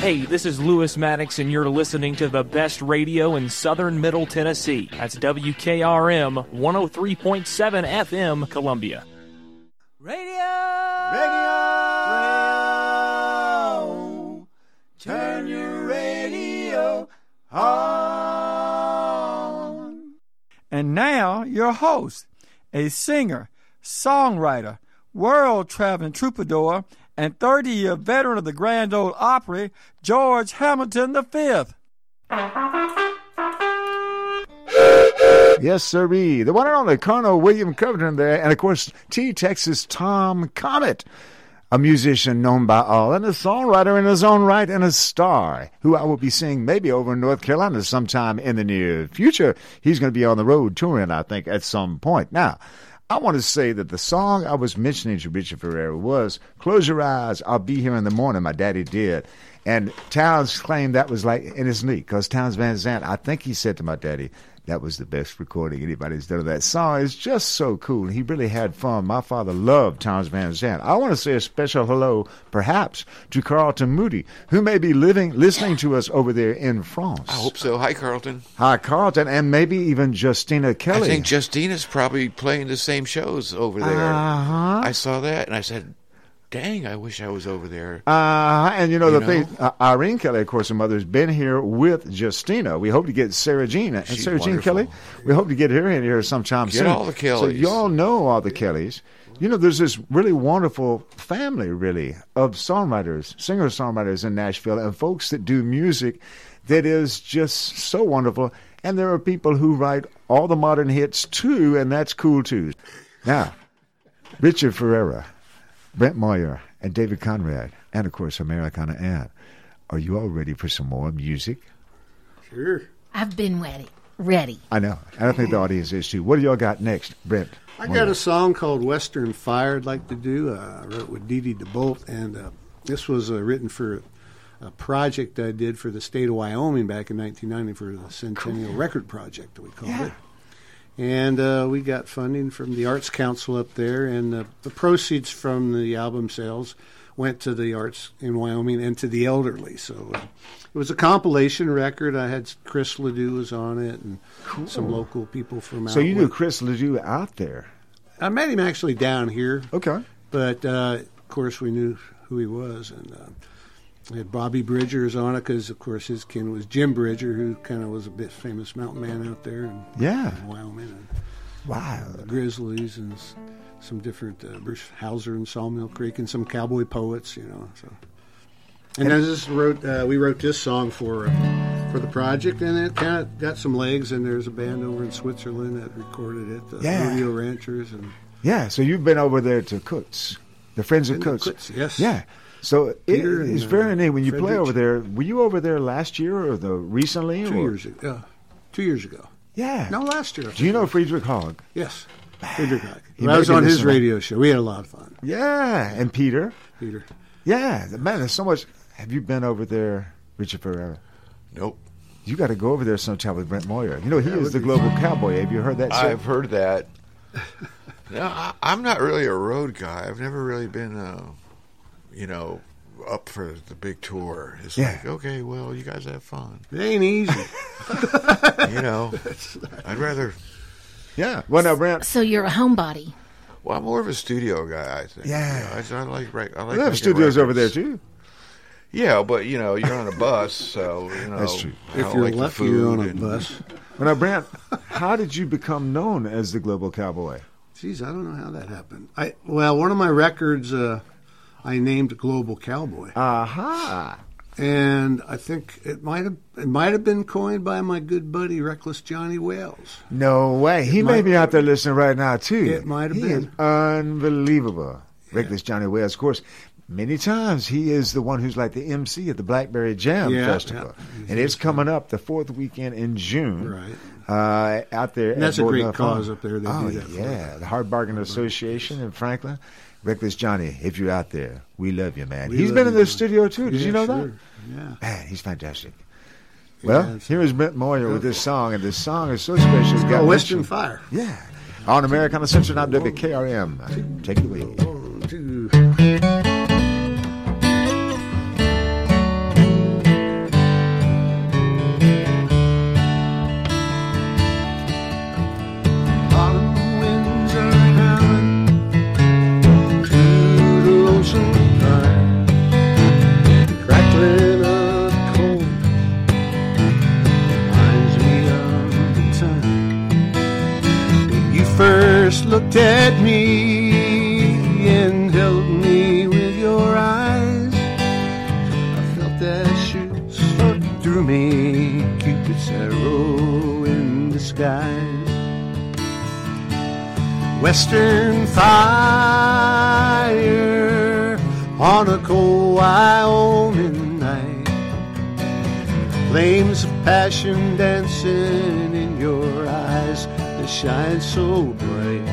Hey, this is Lewis Maddox, and you're listening to the best radio in southern Middle Tennessee. That's WKRM 103.7 FM, Columbia. Radio! Radio! radio. Turn your radio on. And now, your host, a singer, songwriter, world traveling troubadour, and 30 year veteran of the Grand Ole Opry, George Hamilton V. Yes, sirree. The one and only Colonel William Covington there, and of course, T Texas Tom Comet, a musician known by all, and a songwriter in his own right, and a star, who I will be seeing maybe over in North Carolina sometime in the near future. He's going to be on the road touring, I think, at some point. Now, I want to say that the song I was mentioning to Richard Ferreira was Close Your Eyes, I'll Be Here in the Morning, my daddy did. And Townes claimed that was like in his knee because Townes Van Zandt, I think he said to my daddy, that was the best recording anybody's done of that song. It's just so cool. He really had fun. My father loved Townes Van Zandt. I want to say a special hello, perhaps, to Carlton Moody, who may be living, listening to us over there in France. I hope so. Hi, Carlton. Hi, Carlton, and maybe even Justina Kelly. I think Justina's probably playing the same shows over there. Uh-huh. I saw that and I said, "Dang, I wish I was over there." Uh, and you know, You the know? thing, uh, Irene Kelly, of course, her mother's been here with Justina. We hope to get Sarah Jean. And She's Sarah Jean. Kelly, we hope to get her in here sometime Get soon. all the Kellys. So y'all know all the Kellys. You know, there's this really wonderful family, really, of songwriters, singer-songwriters in Nashville, and folks that do music that is just so wonderful. And there are people who write all the modern hits too, and that's cool too. Now, Richard Ferreira, Brent Moyer, and David Conrad, and of course Americana Ann. Are you all ready for some more music? Sure. I've been ready. Ready. I know. I don't think the audience is too. What do y'all got next, Brent? I got a song called Western Fire I'd like to do. Uh, I wrote with Dee Dee DeBolt, and uh, this was uh, written for a project I did for the state of Wyoming back in 1990 for the Centennial Record Project, that we called it. And uh, we got funding from the Arts Council up there, and uh, the proceeds from the album sales went to the arts in Wyoming and to the elderly. So uh, it was a compilation record. I had Chris Ledoux was on it, and some local people from out So you knew. Chris Ledoux out there. I met him actually down here. Okay. But uh, of course, we knew who he was, and uh, we had Bobby Bridgers on it because, of course, his kin was Jim Bridger, who kind of was a bit famous mountain man out there in, Yeah. in Wyoming. And Wow. the Grizzlies and s- some different uh, Bruce Hauser and Sawmill Creek and some cowboy poets, you know. So. And I just wrote, uh, we wrote this song for uh, for the project, and it kind of got some legs. And there's a band over in Switzerland that recorded it, the Yeah. Rodeo Ranchers, and Yeah, so you've been over there to Cooks, the Friends of Cooks. Cooks, yes. Yeah. So it, Peter it's and, very uh, neat when you play over there. Were you over there last year or the recently? two or? years ago. Uh, two years ago. Yeah. No, last year. Do you know Friedrich Hogg? Yes. Friedrich Hogg. He I was on his radio show. We had a lot of fun. Yeah, and Peter. Peter. Yeah, man, there's so much. Have you been over there, Richard Ferreira? Nope. You got to go over there sometime with Brent Moyer. You know, he Yeah, is the global fun. cowboy. Have you heard that? I've sir? heard that. <laughs> no, I, I'm not really a road guy. I've never really been, uh, you know, up for the big tour. It's Yeah. like, okay, well, you guys have fun. It ain't easy. <laughs> <laughs> you know, I'd rather. Yeah. Well, now, Brent. So you're a homebody. Well, I'm more of a studio guy. I think. Yeah. You know, I, I like. right- I like. We have making studios over there too. Yeah, but you know, you're on a bus, so you know. That's true. If you're like lucky, you're on a and- bus. Well, now, Brent, how did you become known as the global cowboy? Geez, I don't know how that happened. I well, one of my records uh, I named Global Cowboy. Aha. And I think it might have it might have been coined by my good buddy Reckless Johnny Wales. No way. He may be out there listening right now too. It might have he been. Is unbelievable. Reckless Johnny Wells, of course. Many times he is the one who's like the MC at the Blackberry Jam Yeah, Festival, yeah. and it's coming up the fourth weekend in June. Right. Uh, out there, that's a great cause up there. They oh do that for. yeah, the Hard Bargain Association in Franklin. Reckless Johnny, if you're out there, we love you, man. We He's been in the studio too. Did Yeah, you know sure. that? Yeah. Man, he's fantastic. Well, it's- here is Brent Moyer with this song, and this song is so special. It's called Western Fire. Yeah. On Americana Central, I'm WKRM. Take it away. One, two. Looked at me and held me with your eyes. I felt that shoot struck through me, Cupid's arrow in disguise. Western fire on a cold Wyoming night. Flames of passion dancing in your eyes that shine so bright.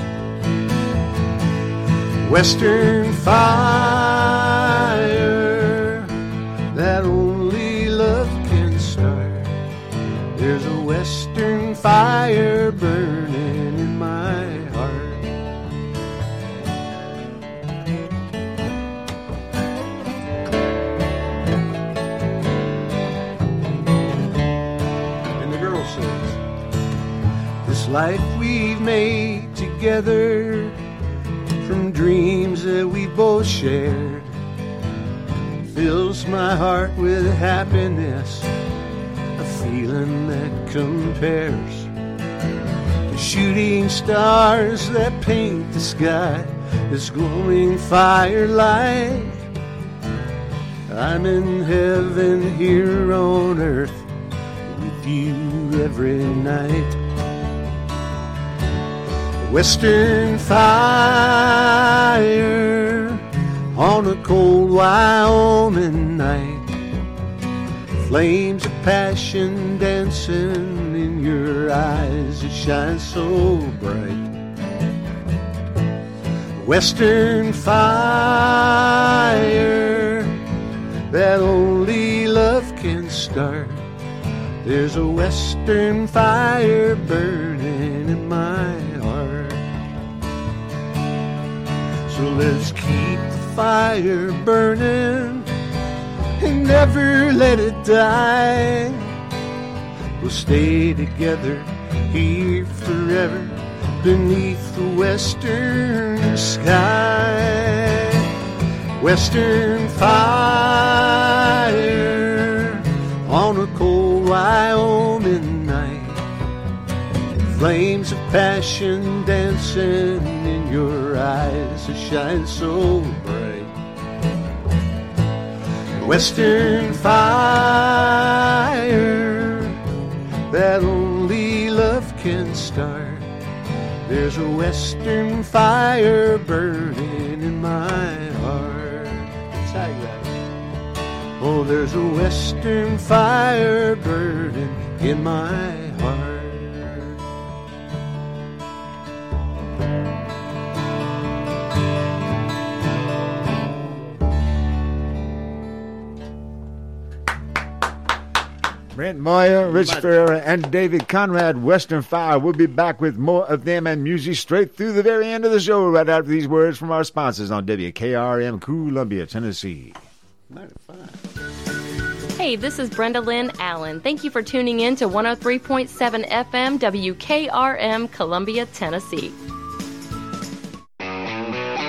Western fire that only love can start. There's a western fire burning This life we've made together from dreams that we both shared fills my heart with happiness, a feeling that compares to shooting stars that paint the sky this glowing firelight. I'm in heaven here on earth with you every night. Western fire on a cold Wyoming night. Flames of passion dancing in your eyes that shine so bright. Western fire that only love can start. There's a western fire burning in my So let's keep the fire burning and never let it die. We'll stay together here forever beneath the western sky. Western fire on a cold Wyoming night. Flames of passion dancing your eyes that shine so bright. Western fire that only love can start. There's a western fire burning in my heart. Oh, there's a western fire burning in my Brent Moyer, Rich Ferreira, and David Conrad, Western Fire. We'll be back with more of them and music straight through the very end of the show, right after these words from our sponsors on WKRM Columbia, Tennessee. Hey, this is Brenda Lynn Allen. Thank you for tuning in to 103.7 FM WKRM Columbia, Tennessee.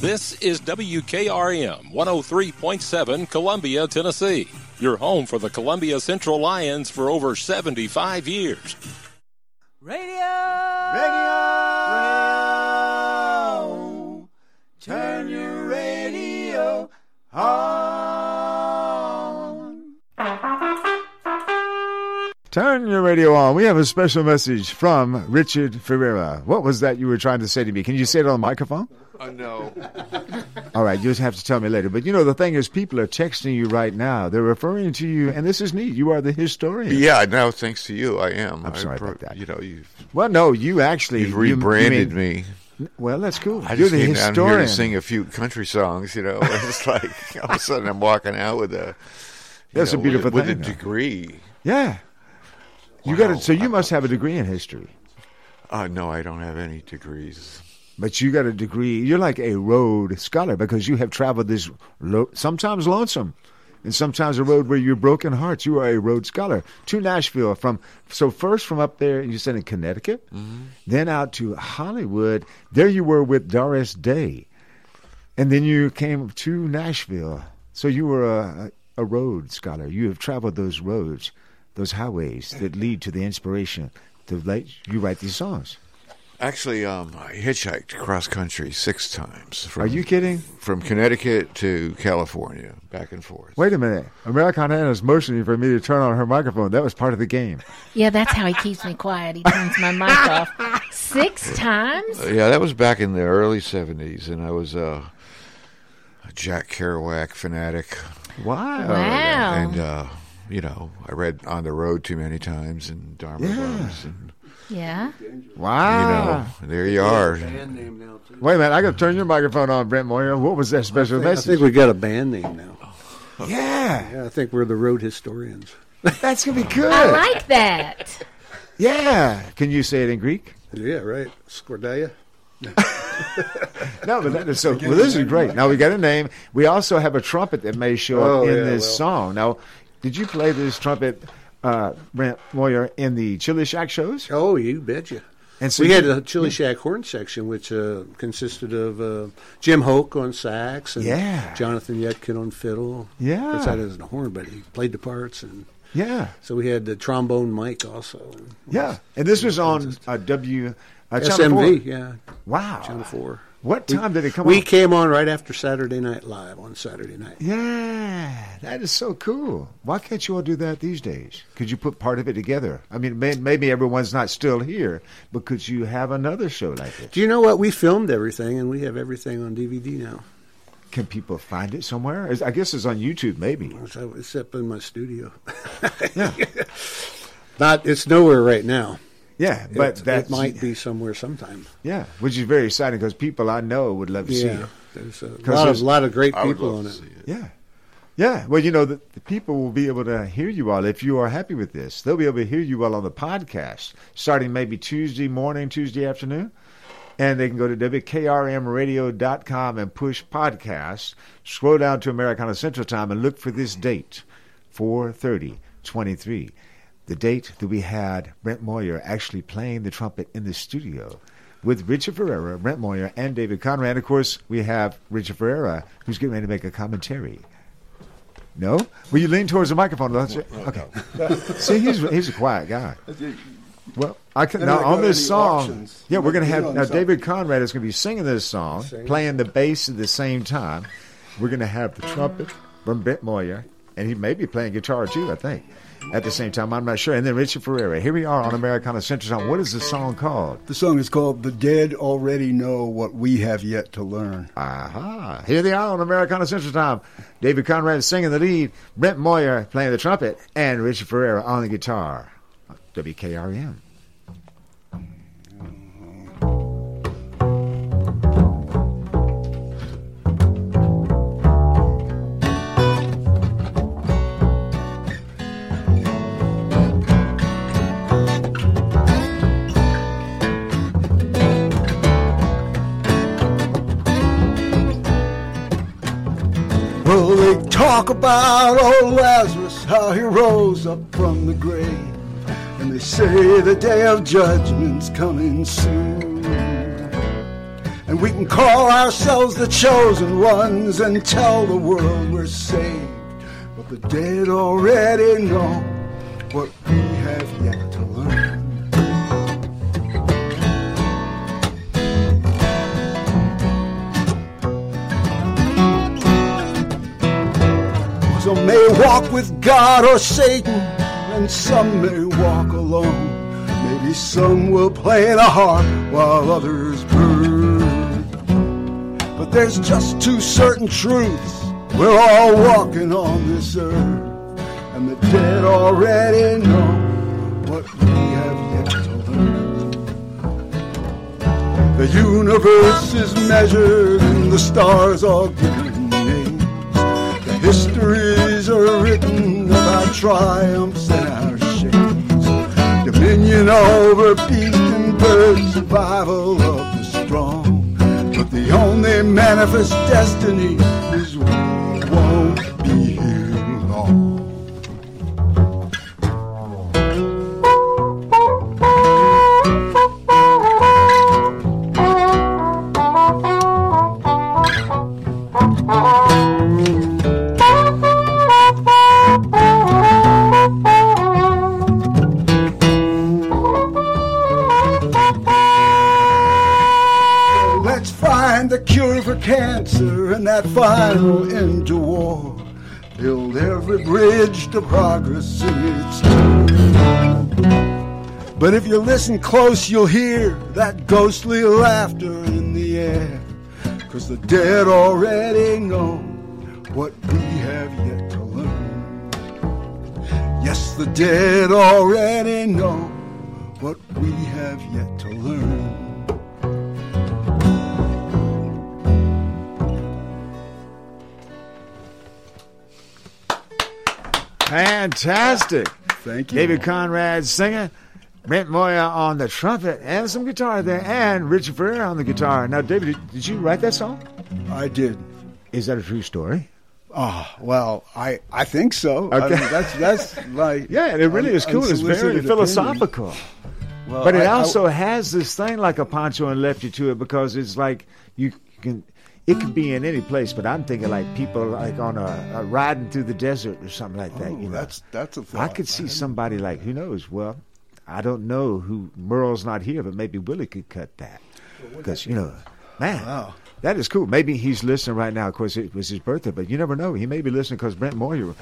This is WKRM 103.7 Columbia, Tennessee. Your home for the Columbia Central Lions for over 75 years. Radio! Radio! radio. Turn your radio on. Turn your radio on. We have a special message from Richard Ferreira. What was that you were trying to say to me? Can you say it on the microphone? Uh, no. <laughs> All right, you just have to tell me later. But you know, the thing is, people are texting you right now. They're referring to you, and this is neat. You are the historian. Yeah, now thanks to you, I am. I'm I sorry pro- about that. You know, you've Well, no, you actually you've you- you rebranded mean- me. Well, that's cool. I You're just the came down here historian. to sing a few country songs. You know, <laughs> it's like all of a sudden I'm walking out with a. you That's a beautiful with, thing, With a degree. Yeah. You got to. So you must have a degree in history. Uh, no, I don't have any degrees. But you got a degree. You're like a road scholar because you have traveled this lo- sometimes lonesome, and sometimes a road where you're broken hearts. You are a road scholar to Nashville. From so first from up there, you said in Connecticut, then out to Hollywood. There you were with Doris Day, and then you came to Nashville. So you were a, a road scholar. You have traveled those roads, those highways that lead to the inspiration to let you write these songs. Actually, um, I hitchhiked cross country six times. From, Are you kidding? From Connecticut to California, back and forth. Wait a minute. Americana is motioning for me to turn on her microphone. That was part of the game. Yeah, that's how he keeps me quiet. He turns my mic <laughs> off six times. Uh, yeah, that was back in the early '70s, and I was uh, a Jack Kerouac fanatic. Wow! Wow. And uh, you know, I read On the Road too many times and Dharma Bums, and Yeah. Wow. you know, there you are. Wait a minute. I got to turn your microphone on, Brent Moyer. What was that special I think, I think we got a band name now. <laughs> Yeah. Yeah, I think we're the road historians. <laughs> That's gonna be <laughs> good. I like that. Yeah. Can you say it in Greek? Yeah, right. Skordalia. No, but that is so. Well, this is great. Now we got a name. We also have a trumpet that may show up Oh, in yeah, this well. song. Now, did you play this trumpet, uh, Brent Moyer, in the Chili Shack shows? Oh, you betcha. And so we you- had a Chili Shack horn section, which uh, consisted of uh, Jim Hoke on sax and Yeah. Jonathan Yudkin on fiddle. Yeah. Of course, that isn't a horn, but he played the parts. and Yeah. So we had the trombone Mike also. Yeah. And this was on uh, W. Uh, SMV, 4. yeah. Wow. Channel 4. What We- time did it come We on? We came on right after Saturday Night Live on Saturday night. Yeah, that is so cool. Why can't you all do that these days? Could you put part of it together? I mean, may, maybe everyone's not still here, but could you have another show like this? Do you know what? We filmed everything, and we have everything on DVD now. Can people find it somewhere? I guess it's on YouTube, maybe. It's up in my studio. yeah. <laughs> Not, it's nowhere right now. Yeah, but it, that's it might be somewhere sometime. Yeah, which is very exciting because people I know would love to see Yeah, it. there's a lot of there's- lot of great I would people love on to it. see it. Yeah. Yeah. Well, you know, the, the people will be able to hear you all if you are happy with this. They'll be able to hear you all on the podcast starting maybe Tuesday morning, Tuesday afternoon. And they can go to WKRMradio.com and push podcast. Scroll down to Americana Central Time and look for this date, 43023. The date that we had Brent Moyer actually playing the trumpet in the studio with Richard Ferreira, Brent Moyer, and David Conrad. Of course, we have Richard Ferreira, who's getting ready to make a commentary. No? Will you lean towards the microphone? Let's- Okay. <laughs> See, he's he's a quiet guy. <laughs> Well, I can now on this song. auctions. Yeah, we're going to have now. David Conrad is going to be singing this song, playing the bass at the same time. We're going to have the trumpet from Brent Moyer, and he may be playing guitar too. I think at the same time. I'm not sure. And then Richard Ferreira. Here we are on Americana Central Time. What is the song called? The song is called "The Dead Already Know What We Have Yet to Learn." Aha! Here they are on Americana Central Time. David Conrad singing the lead, Brent Moyer playing the trumpet, and Richard Ferreira on the guitar. WKRM. Talk about old Lazarus, how he rose up from the grave. And they say the day of judgment's coming soon. And we can call ourselves the chosen ones and tell the world we're saved. But the dead already know what we have yet to learn. Some may walk with God or Satan, and some may walk alone. Maybe some will play the harp while others burn. But there's just two certain truths. We're all walking on this earth, and the dead already know what we have yet to learn. The universe is measured, and the stars are given names. The histories written of our triumphs and our shames. Dominion over beast and bird, survival of the strong. But the only manifest destiny is we won't be here long. Cure in that final end to war. Build every bridge to progress in its turn. But if you listen close, you'll hear that ghostly laughter in the air. Cause the dead already know what we have yet to learn. Yes, the dead already know what we have yet Fantastic. Thank you. David Conrad singer. Brent Moyer on the trumpet and some guitar there, and Richard Ferreira on the guitar. Now, David, did, you write that song? I did. Is that a true story? Oh well, I I think so. I mean, that's that's like <laughs> Yeah, and it really is cool. It's very philosophical. Well, but it I- I- also has this thing like a Pancho and Lefty to it because it's like you can. It could be in any place, but I'm thinking like people like on a, a riding through the desert or something like that. Oh, you know, that's that's a thought. I could see somebody like who knows. Well, I don't know who Merle's not here, but maybe Willie could cut that because you know, man, Wow. that is cool. Maybe he's listening right now. Of course, it was his birthday, but you never know. He may be listening because Brent Moyer,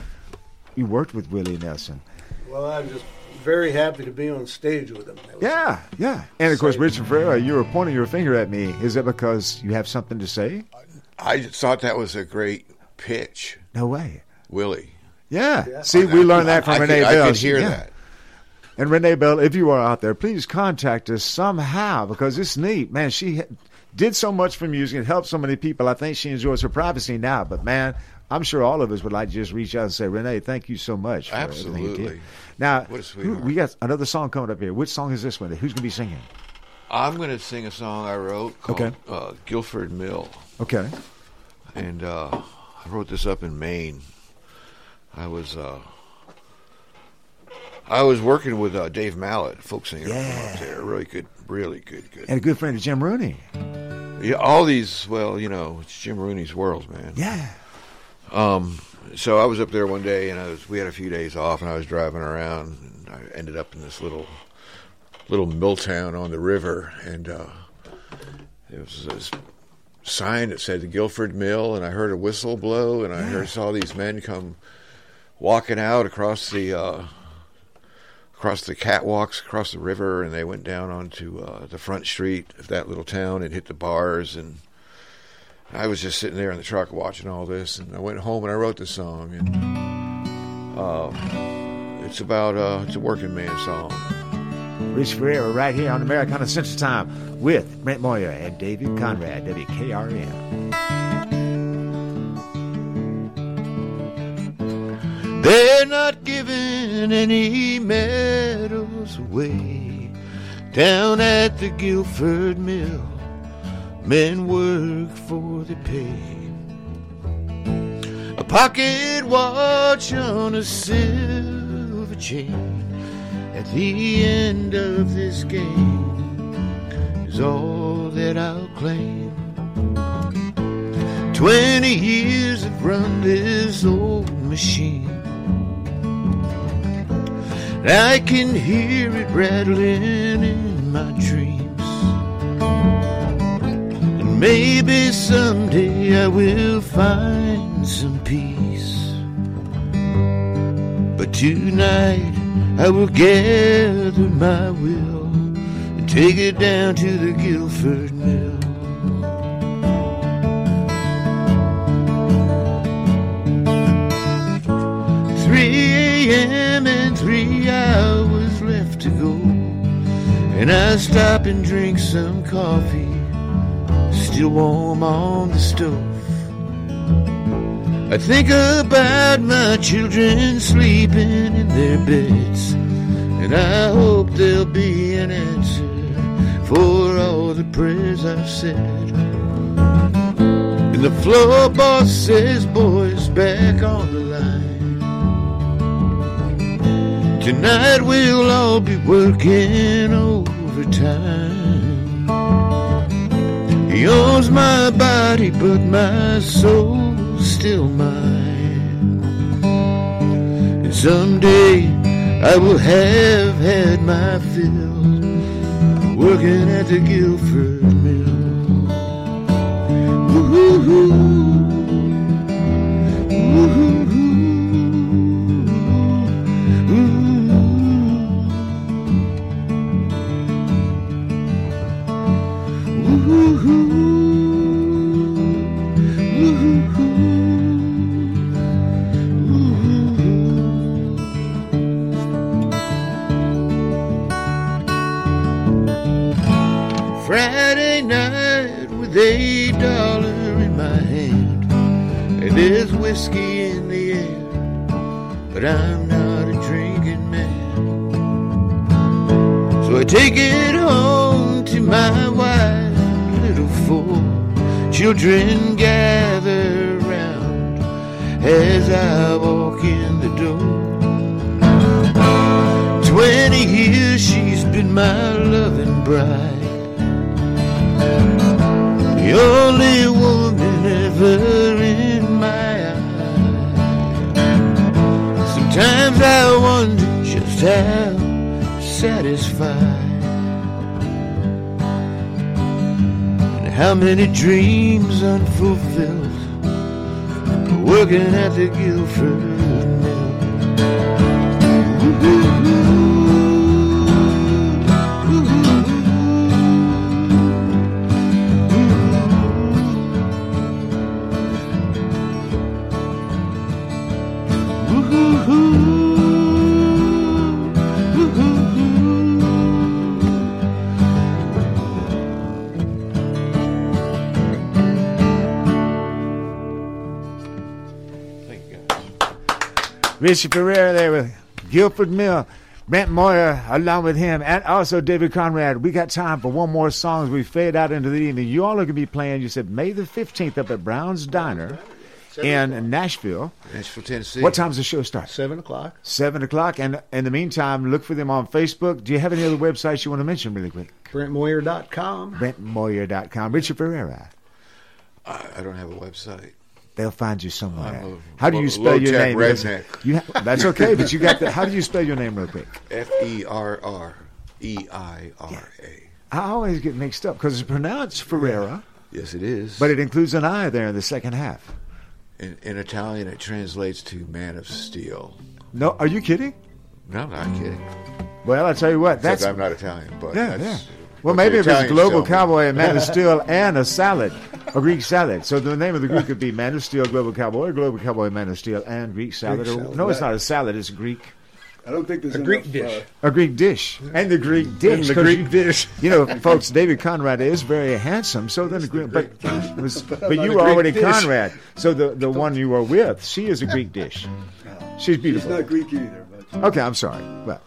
you worked with Willie Nelson. Well, I'm just very happy to be on stage with him. That was- Yeah, yeah. And of course, Richard Ferreira, you were pointing your finger at me. Is it because you have something to say? I just thought that was a great pitch, No way. Willie. Yeah. See, we learned that from I Renee could, Bell. I could hear yeah. that. And Renee Bell, if you are out there, please contact us somehow because it's neat. Man, she did so much for music and helped so many people. I think she enjoys her privacy now. But man, I'm sure all of us would like to just reach out and say, Renee, thank you so much. For everything you did." Absolutely. Now, who- we got another song coming up here. Which song is this one? Who's going to be singing? I'm going to sing a song I wrote called Okay. uh, Guilford Mill. Okay. And uh, I wrote this up in Maine. I was uh, I was working with uh, Dave Mallett, folk singer from up there. Really good, really good, good. And a good friend of Jim Rooney. Yeah, all these. Well, you know, it's Jim Rooney's world, man. Yeah. Um, so I was up there one day, and I was. We had a few days off, and I was driving around, and I ended up in this little, little mill town on the river, and uh, there was this sign that said the Guilford Mill, and I heard a whistle blow, and I heard saw these men come walking out across the. Uh, Across the catwalks, across the river, and they went down onto uh, the front street of that little town and hit the bars. And I was just sitting there in the truck watching all this, and I went home and I wrote the song. And uh, it's about uh, it's a working man song. Rich Ferreira right here on Americana Central Time with Brent Moyer and David Conrad, WKRM. They're not giving any medals away down at the Guilford Mill. Men work for the pay. A pocket watch on a silver chain. At the end of this game is all that I'll claim. Twenty years have run this old machine. I can hear it rattling in my dreams. Maybe someday I will find some peace. But tonight I will gather my will and take it down to the Guilford Mill. Three a.m. and three hours left to go. And I stop and drink some coffee, still warm on the stove. I think about my children sleeping in their beds, and I hope there'll be an answer for all the prayers I've said. And the floor boss says, boys, back on the line. Tonight we'll all be working overtime. Owns my body, but my soul's still mine. And someday I will have had my fill working at the Guilford Mill. Woo-hoo-hoo. Woo-hoo-hoo. Whiskey in the air, but I'm not a drinking man. So I take it home to my wife, little four children gather round as I walk in the door. Twenty years she's been my loving bride. The only woman ever I wonder just how satisfied. And how many dreams unfulfilled working at the Guilford Richie Ferreira there with Guilford Mill. Brent Moyer along with him, and also David Conrad. We got time for one more song as we fade out into the evening. You all are going to be playing, you said, May the 15th up at Brown's Diner in Nashville. Nashville, Tennessee. What time's the show start? Seven o'clock. Seven o'clock. And in the meantime, look for them on Facebook. Do you have any other websites you want to mention really quick? BrentMoyer.com. BrentMoyer.com. Richard Ferreira. I, I don't have a website. They'll find you somewhere. How do you spell your name? redneck. You ha- that's okay, but you got the. How do you spell your name real quick? F E R R E I R A. I always get mixed up because it's pronounced Ferreira, Yes, it is. but it includes an I there in the second half. in, in Italian, it translates to "man of steel." No, are you kidding? No, I'm not kidding. Well, I tell you what, Except that's I'm not Italian, but yeah, that's yeah. What Well, maybe if it's Global. Cowboy and Man of <laughs> Steel and a salad, a Greek salad. So the name of the group could be Man of Steel, Global Cowboy, or Global Cowboy, Man of Steel, and Greek salad. Greek or- salad. no, it's not a salad; it's Greek. I don't think there's A enough, Greek uh, dish. A Greek dish and the Greek dish. the 'cause Greek you, dish. <laughs> You know, <laughs> folks. David Conrad is very handsome. So then the Greek, but it was, But but you a were already dish. Conrad. So the the one you were with, she is a Greek dish. She's He's beautiful. not Greek either. But Okay, I'm sorry. Well,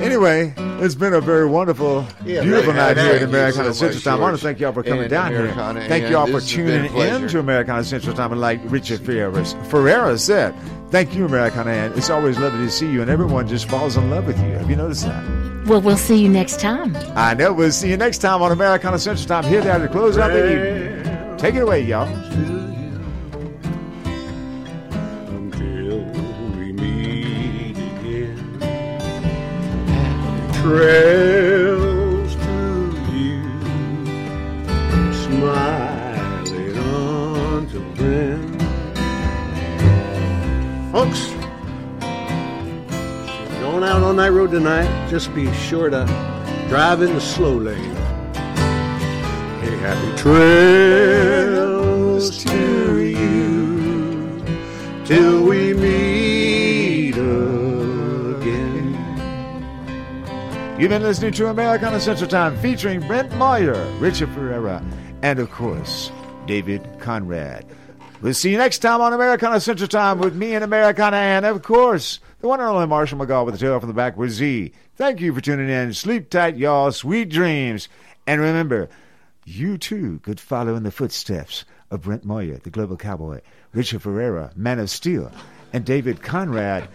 Anyway, it's been a very wonderful, Yeah, beautiful night here at Thank Americana so Central much, Time. I want to thank y'all for coming And down Americana, here. Thank y'all for this has been tuning in pleasure. to Americana Central Time. And like Richard Ferreira, Ferreira said, thank you, Americana. And it's always lovely to see you, and everyone just falls in love with you. Have you noticed that? Well, we'll see you next time. I know. We'll see you next time on Americana Central Time. Here there to close out the evening. Take it away, y'all. Trails to you, smiling until then. Folks, if you're going out on that road tonight, just be sure to drive in the slow lane. Hey, happy trails to you till we meet You've been listening to Americana Central Time featuring Brent Moyer, Richard Ferreira, and of course, David Conrad. We'll see you next time on Americana Central Time with me and Americana and, of course, the one and only Marshall McGaw with the tail from the back with Z. Thank you for tuning in. Sleep tight, y'all. Sweet dreams. And remember, you too could follow in the footsteps of Brent Moyer, the global cowboy, Richard Ferreira, Man of Steel, and David Conrad.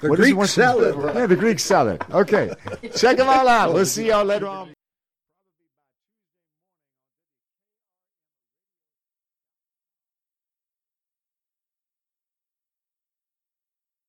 The What is he Greek want- salad. Yeah, the Greek salad. Okay. <laughs> Check them all out. We'll see y'all later on.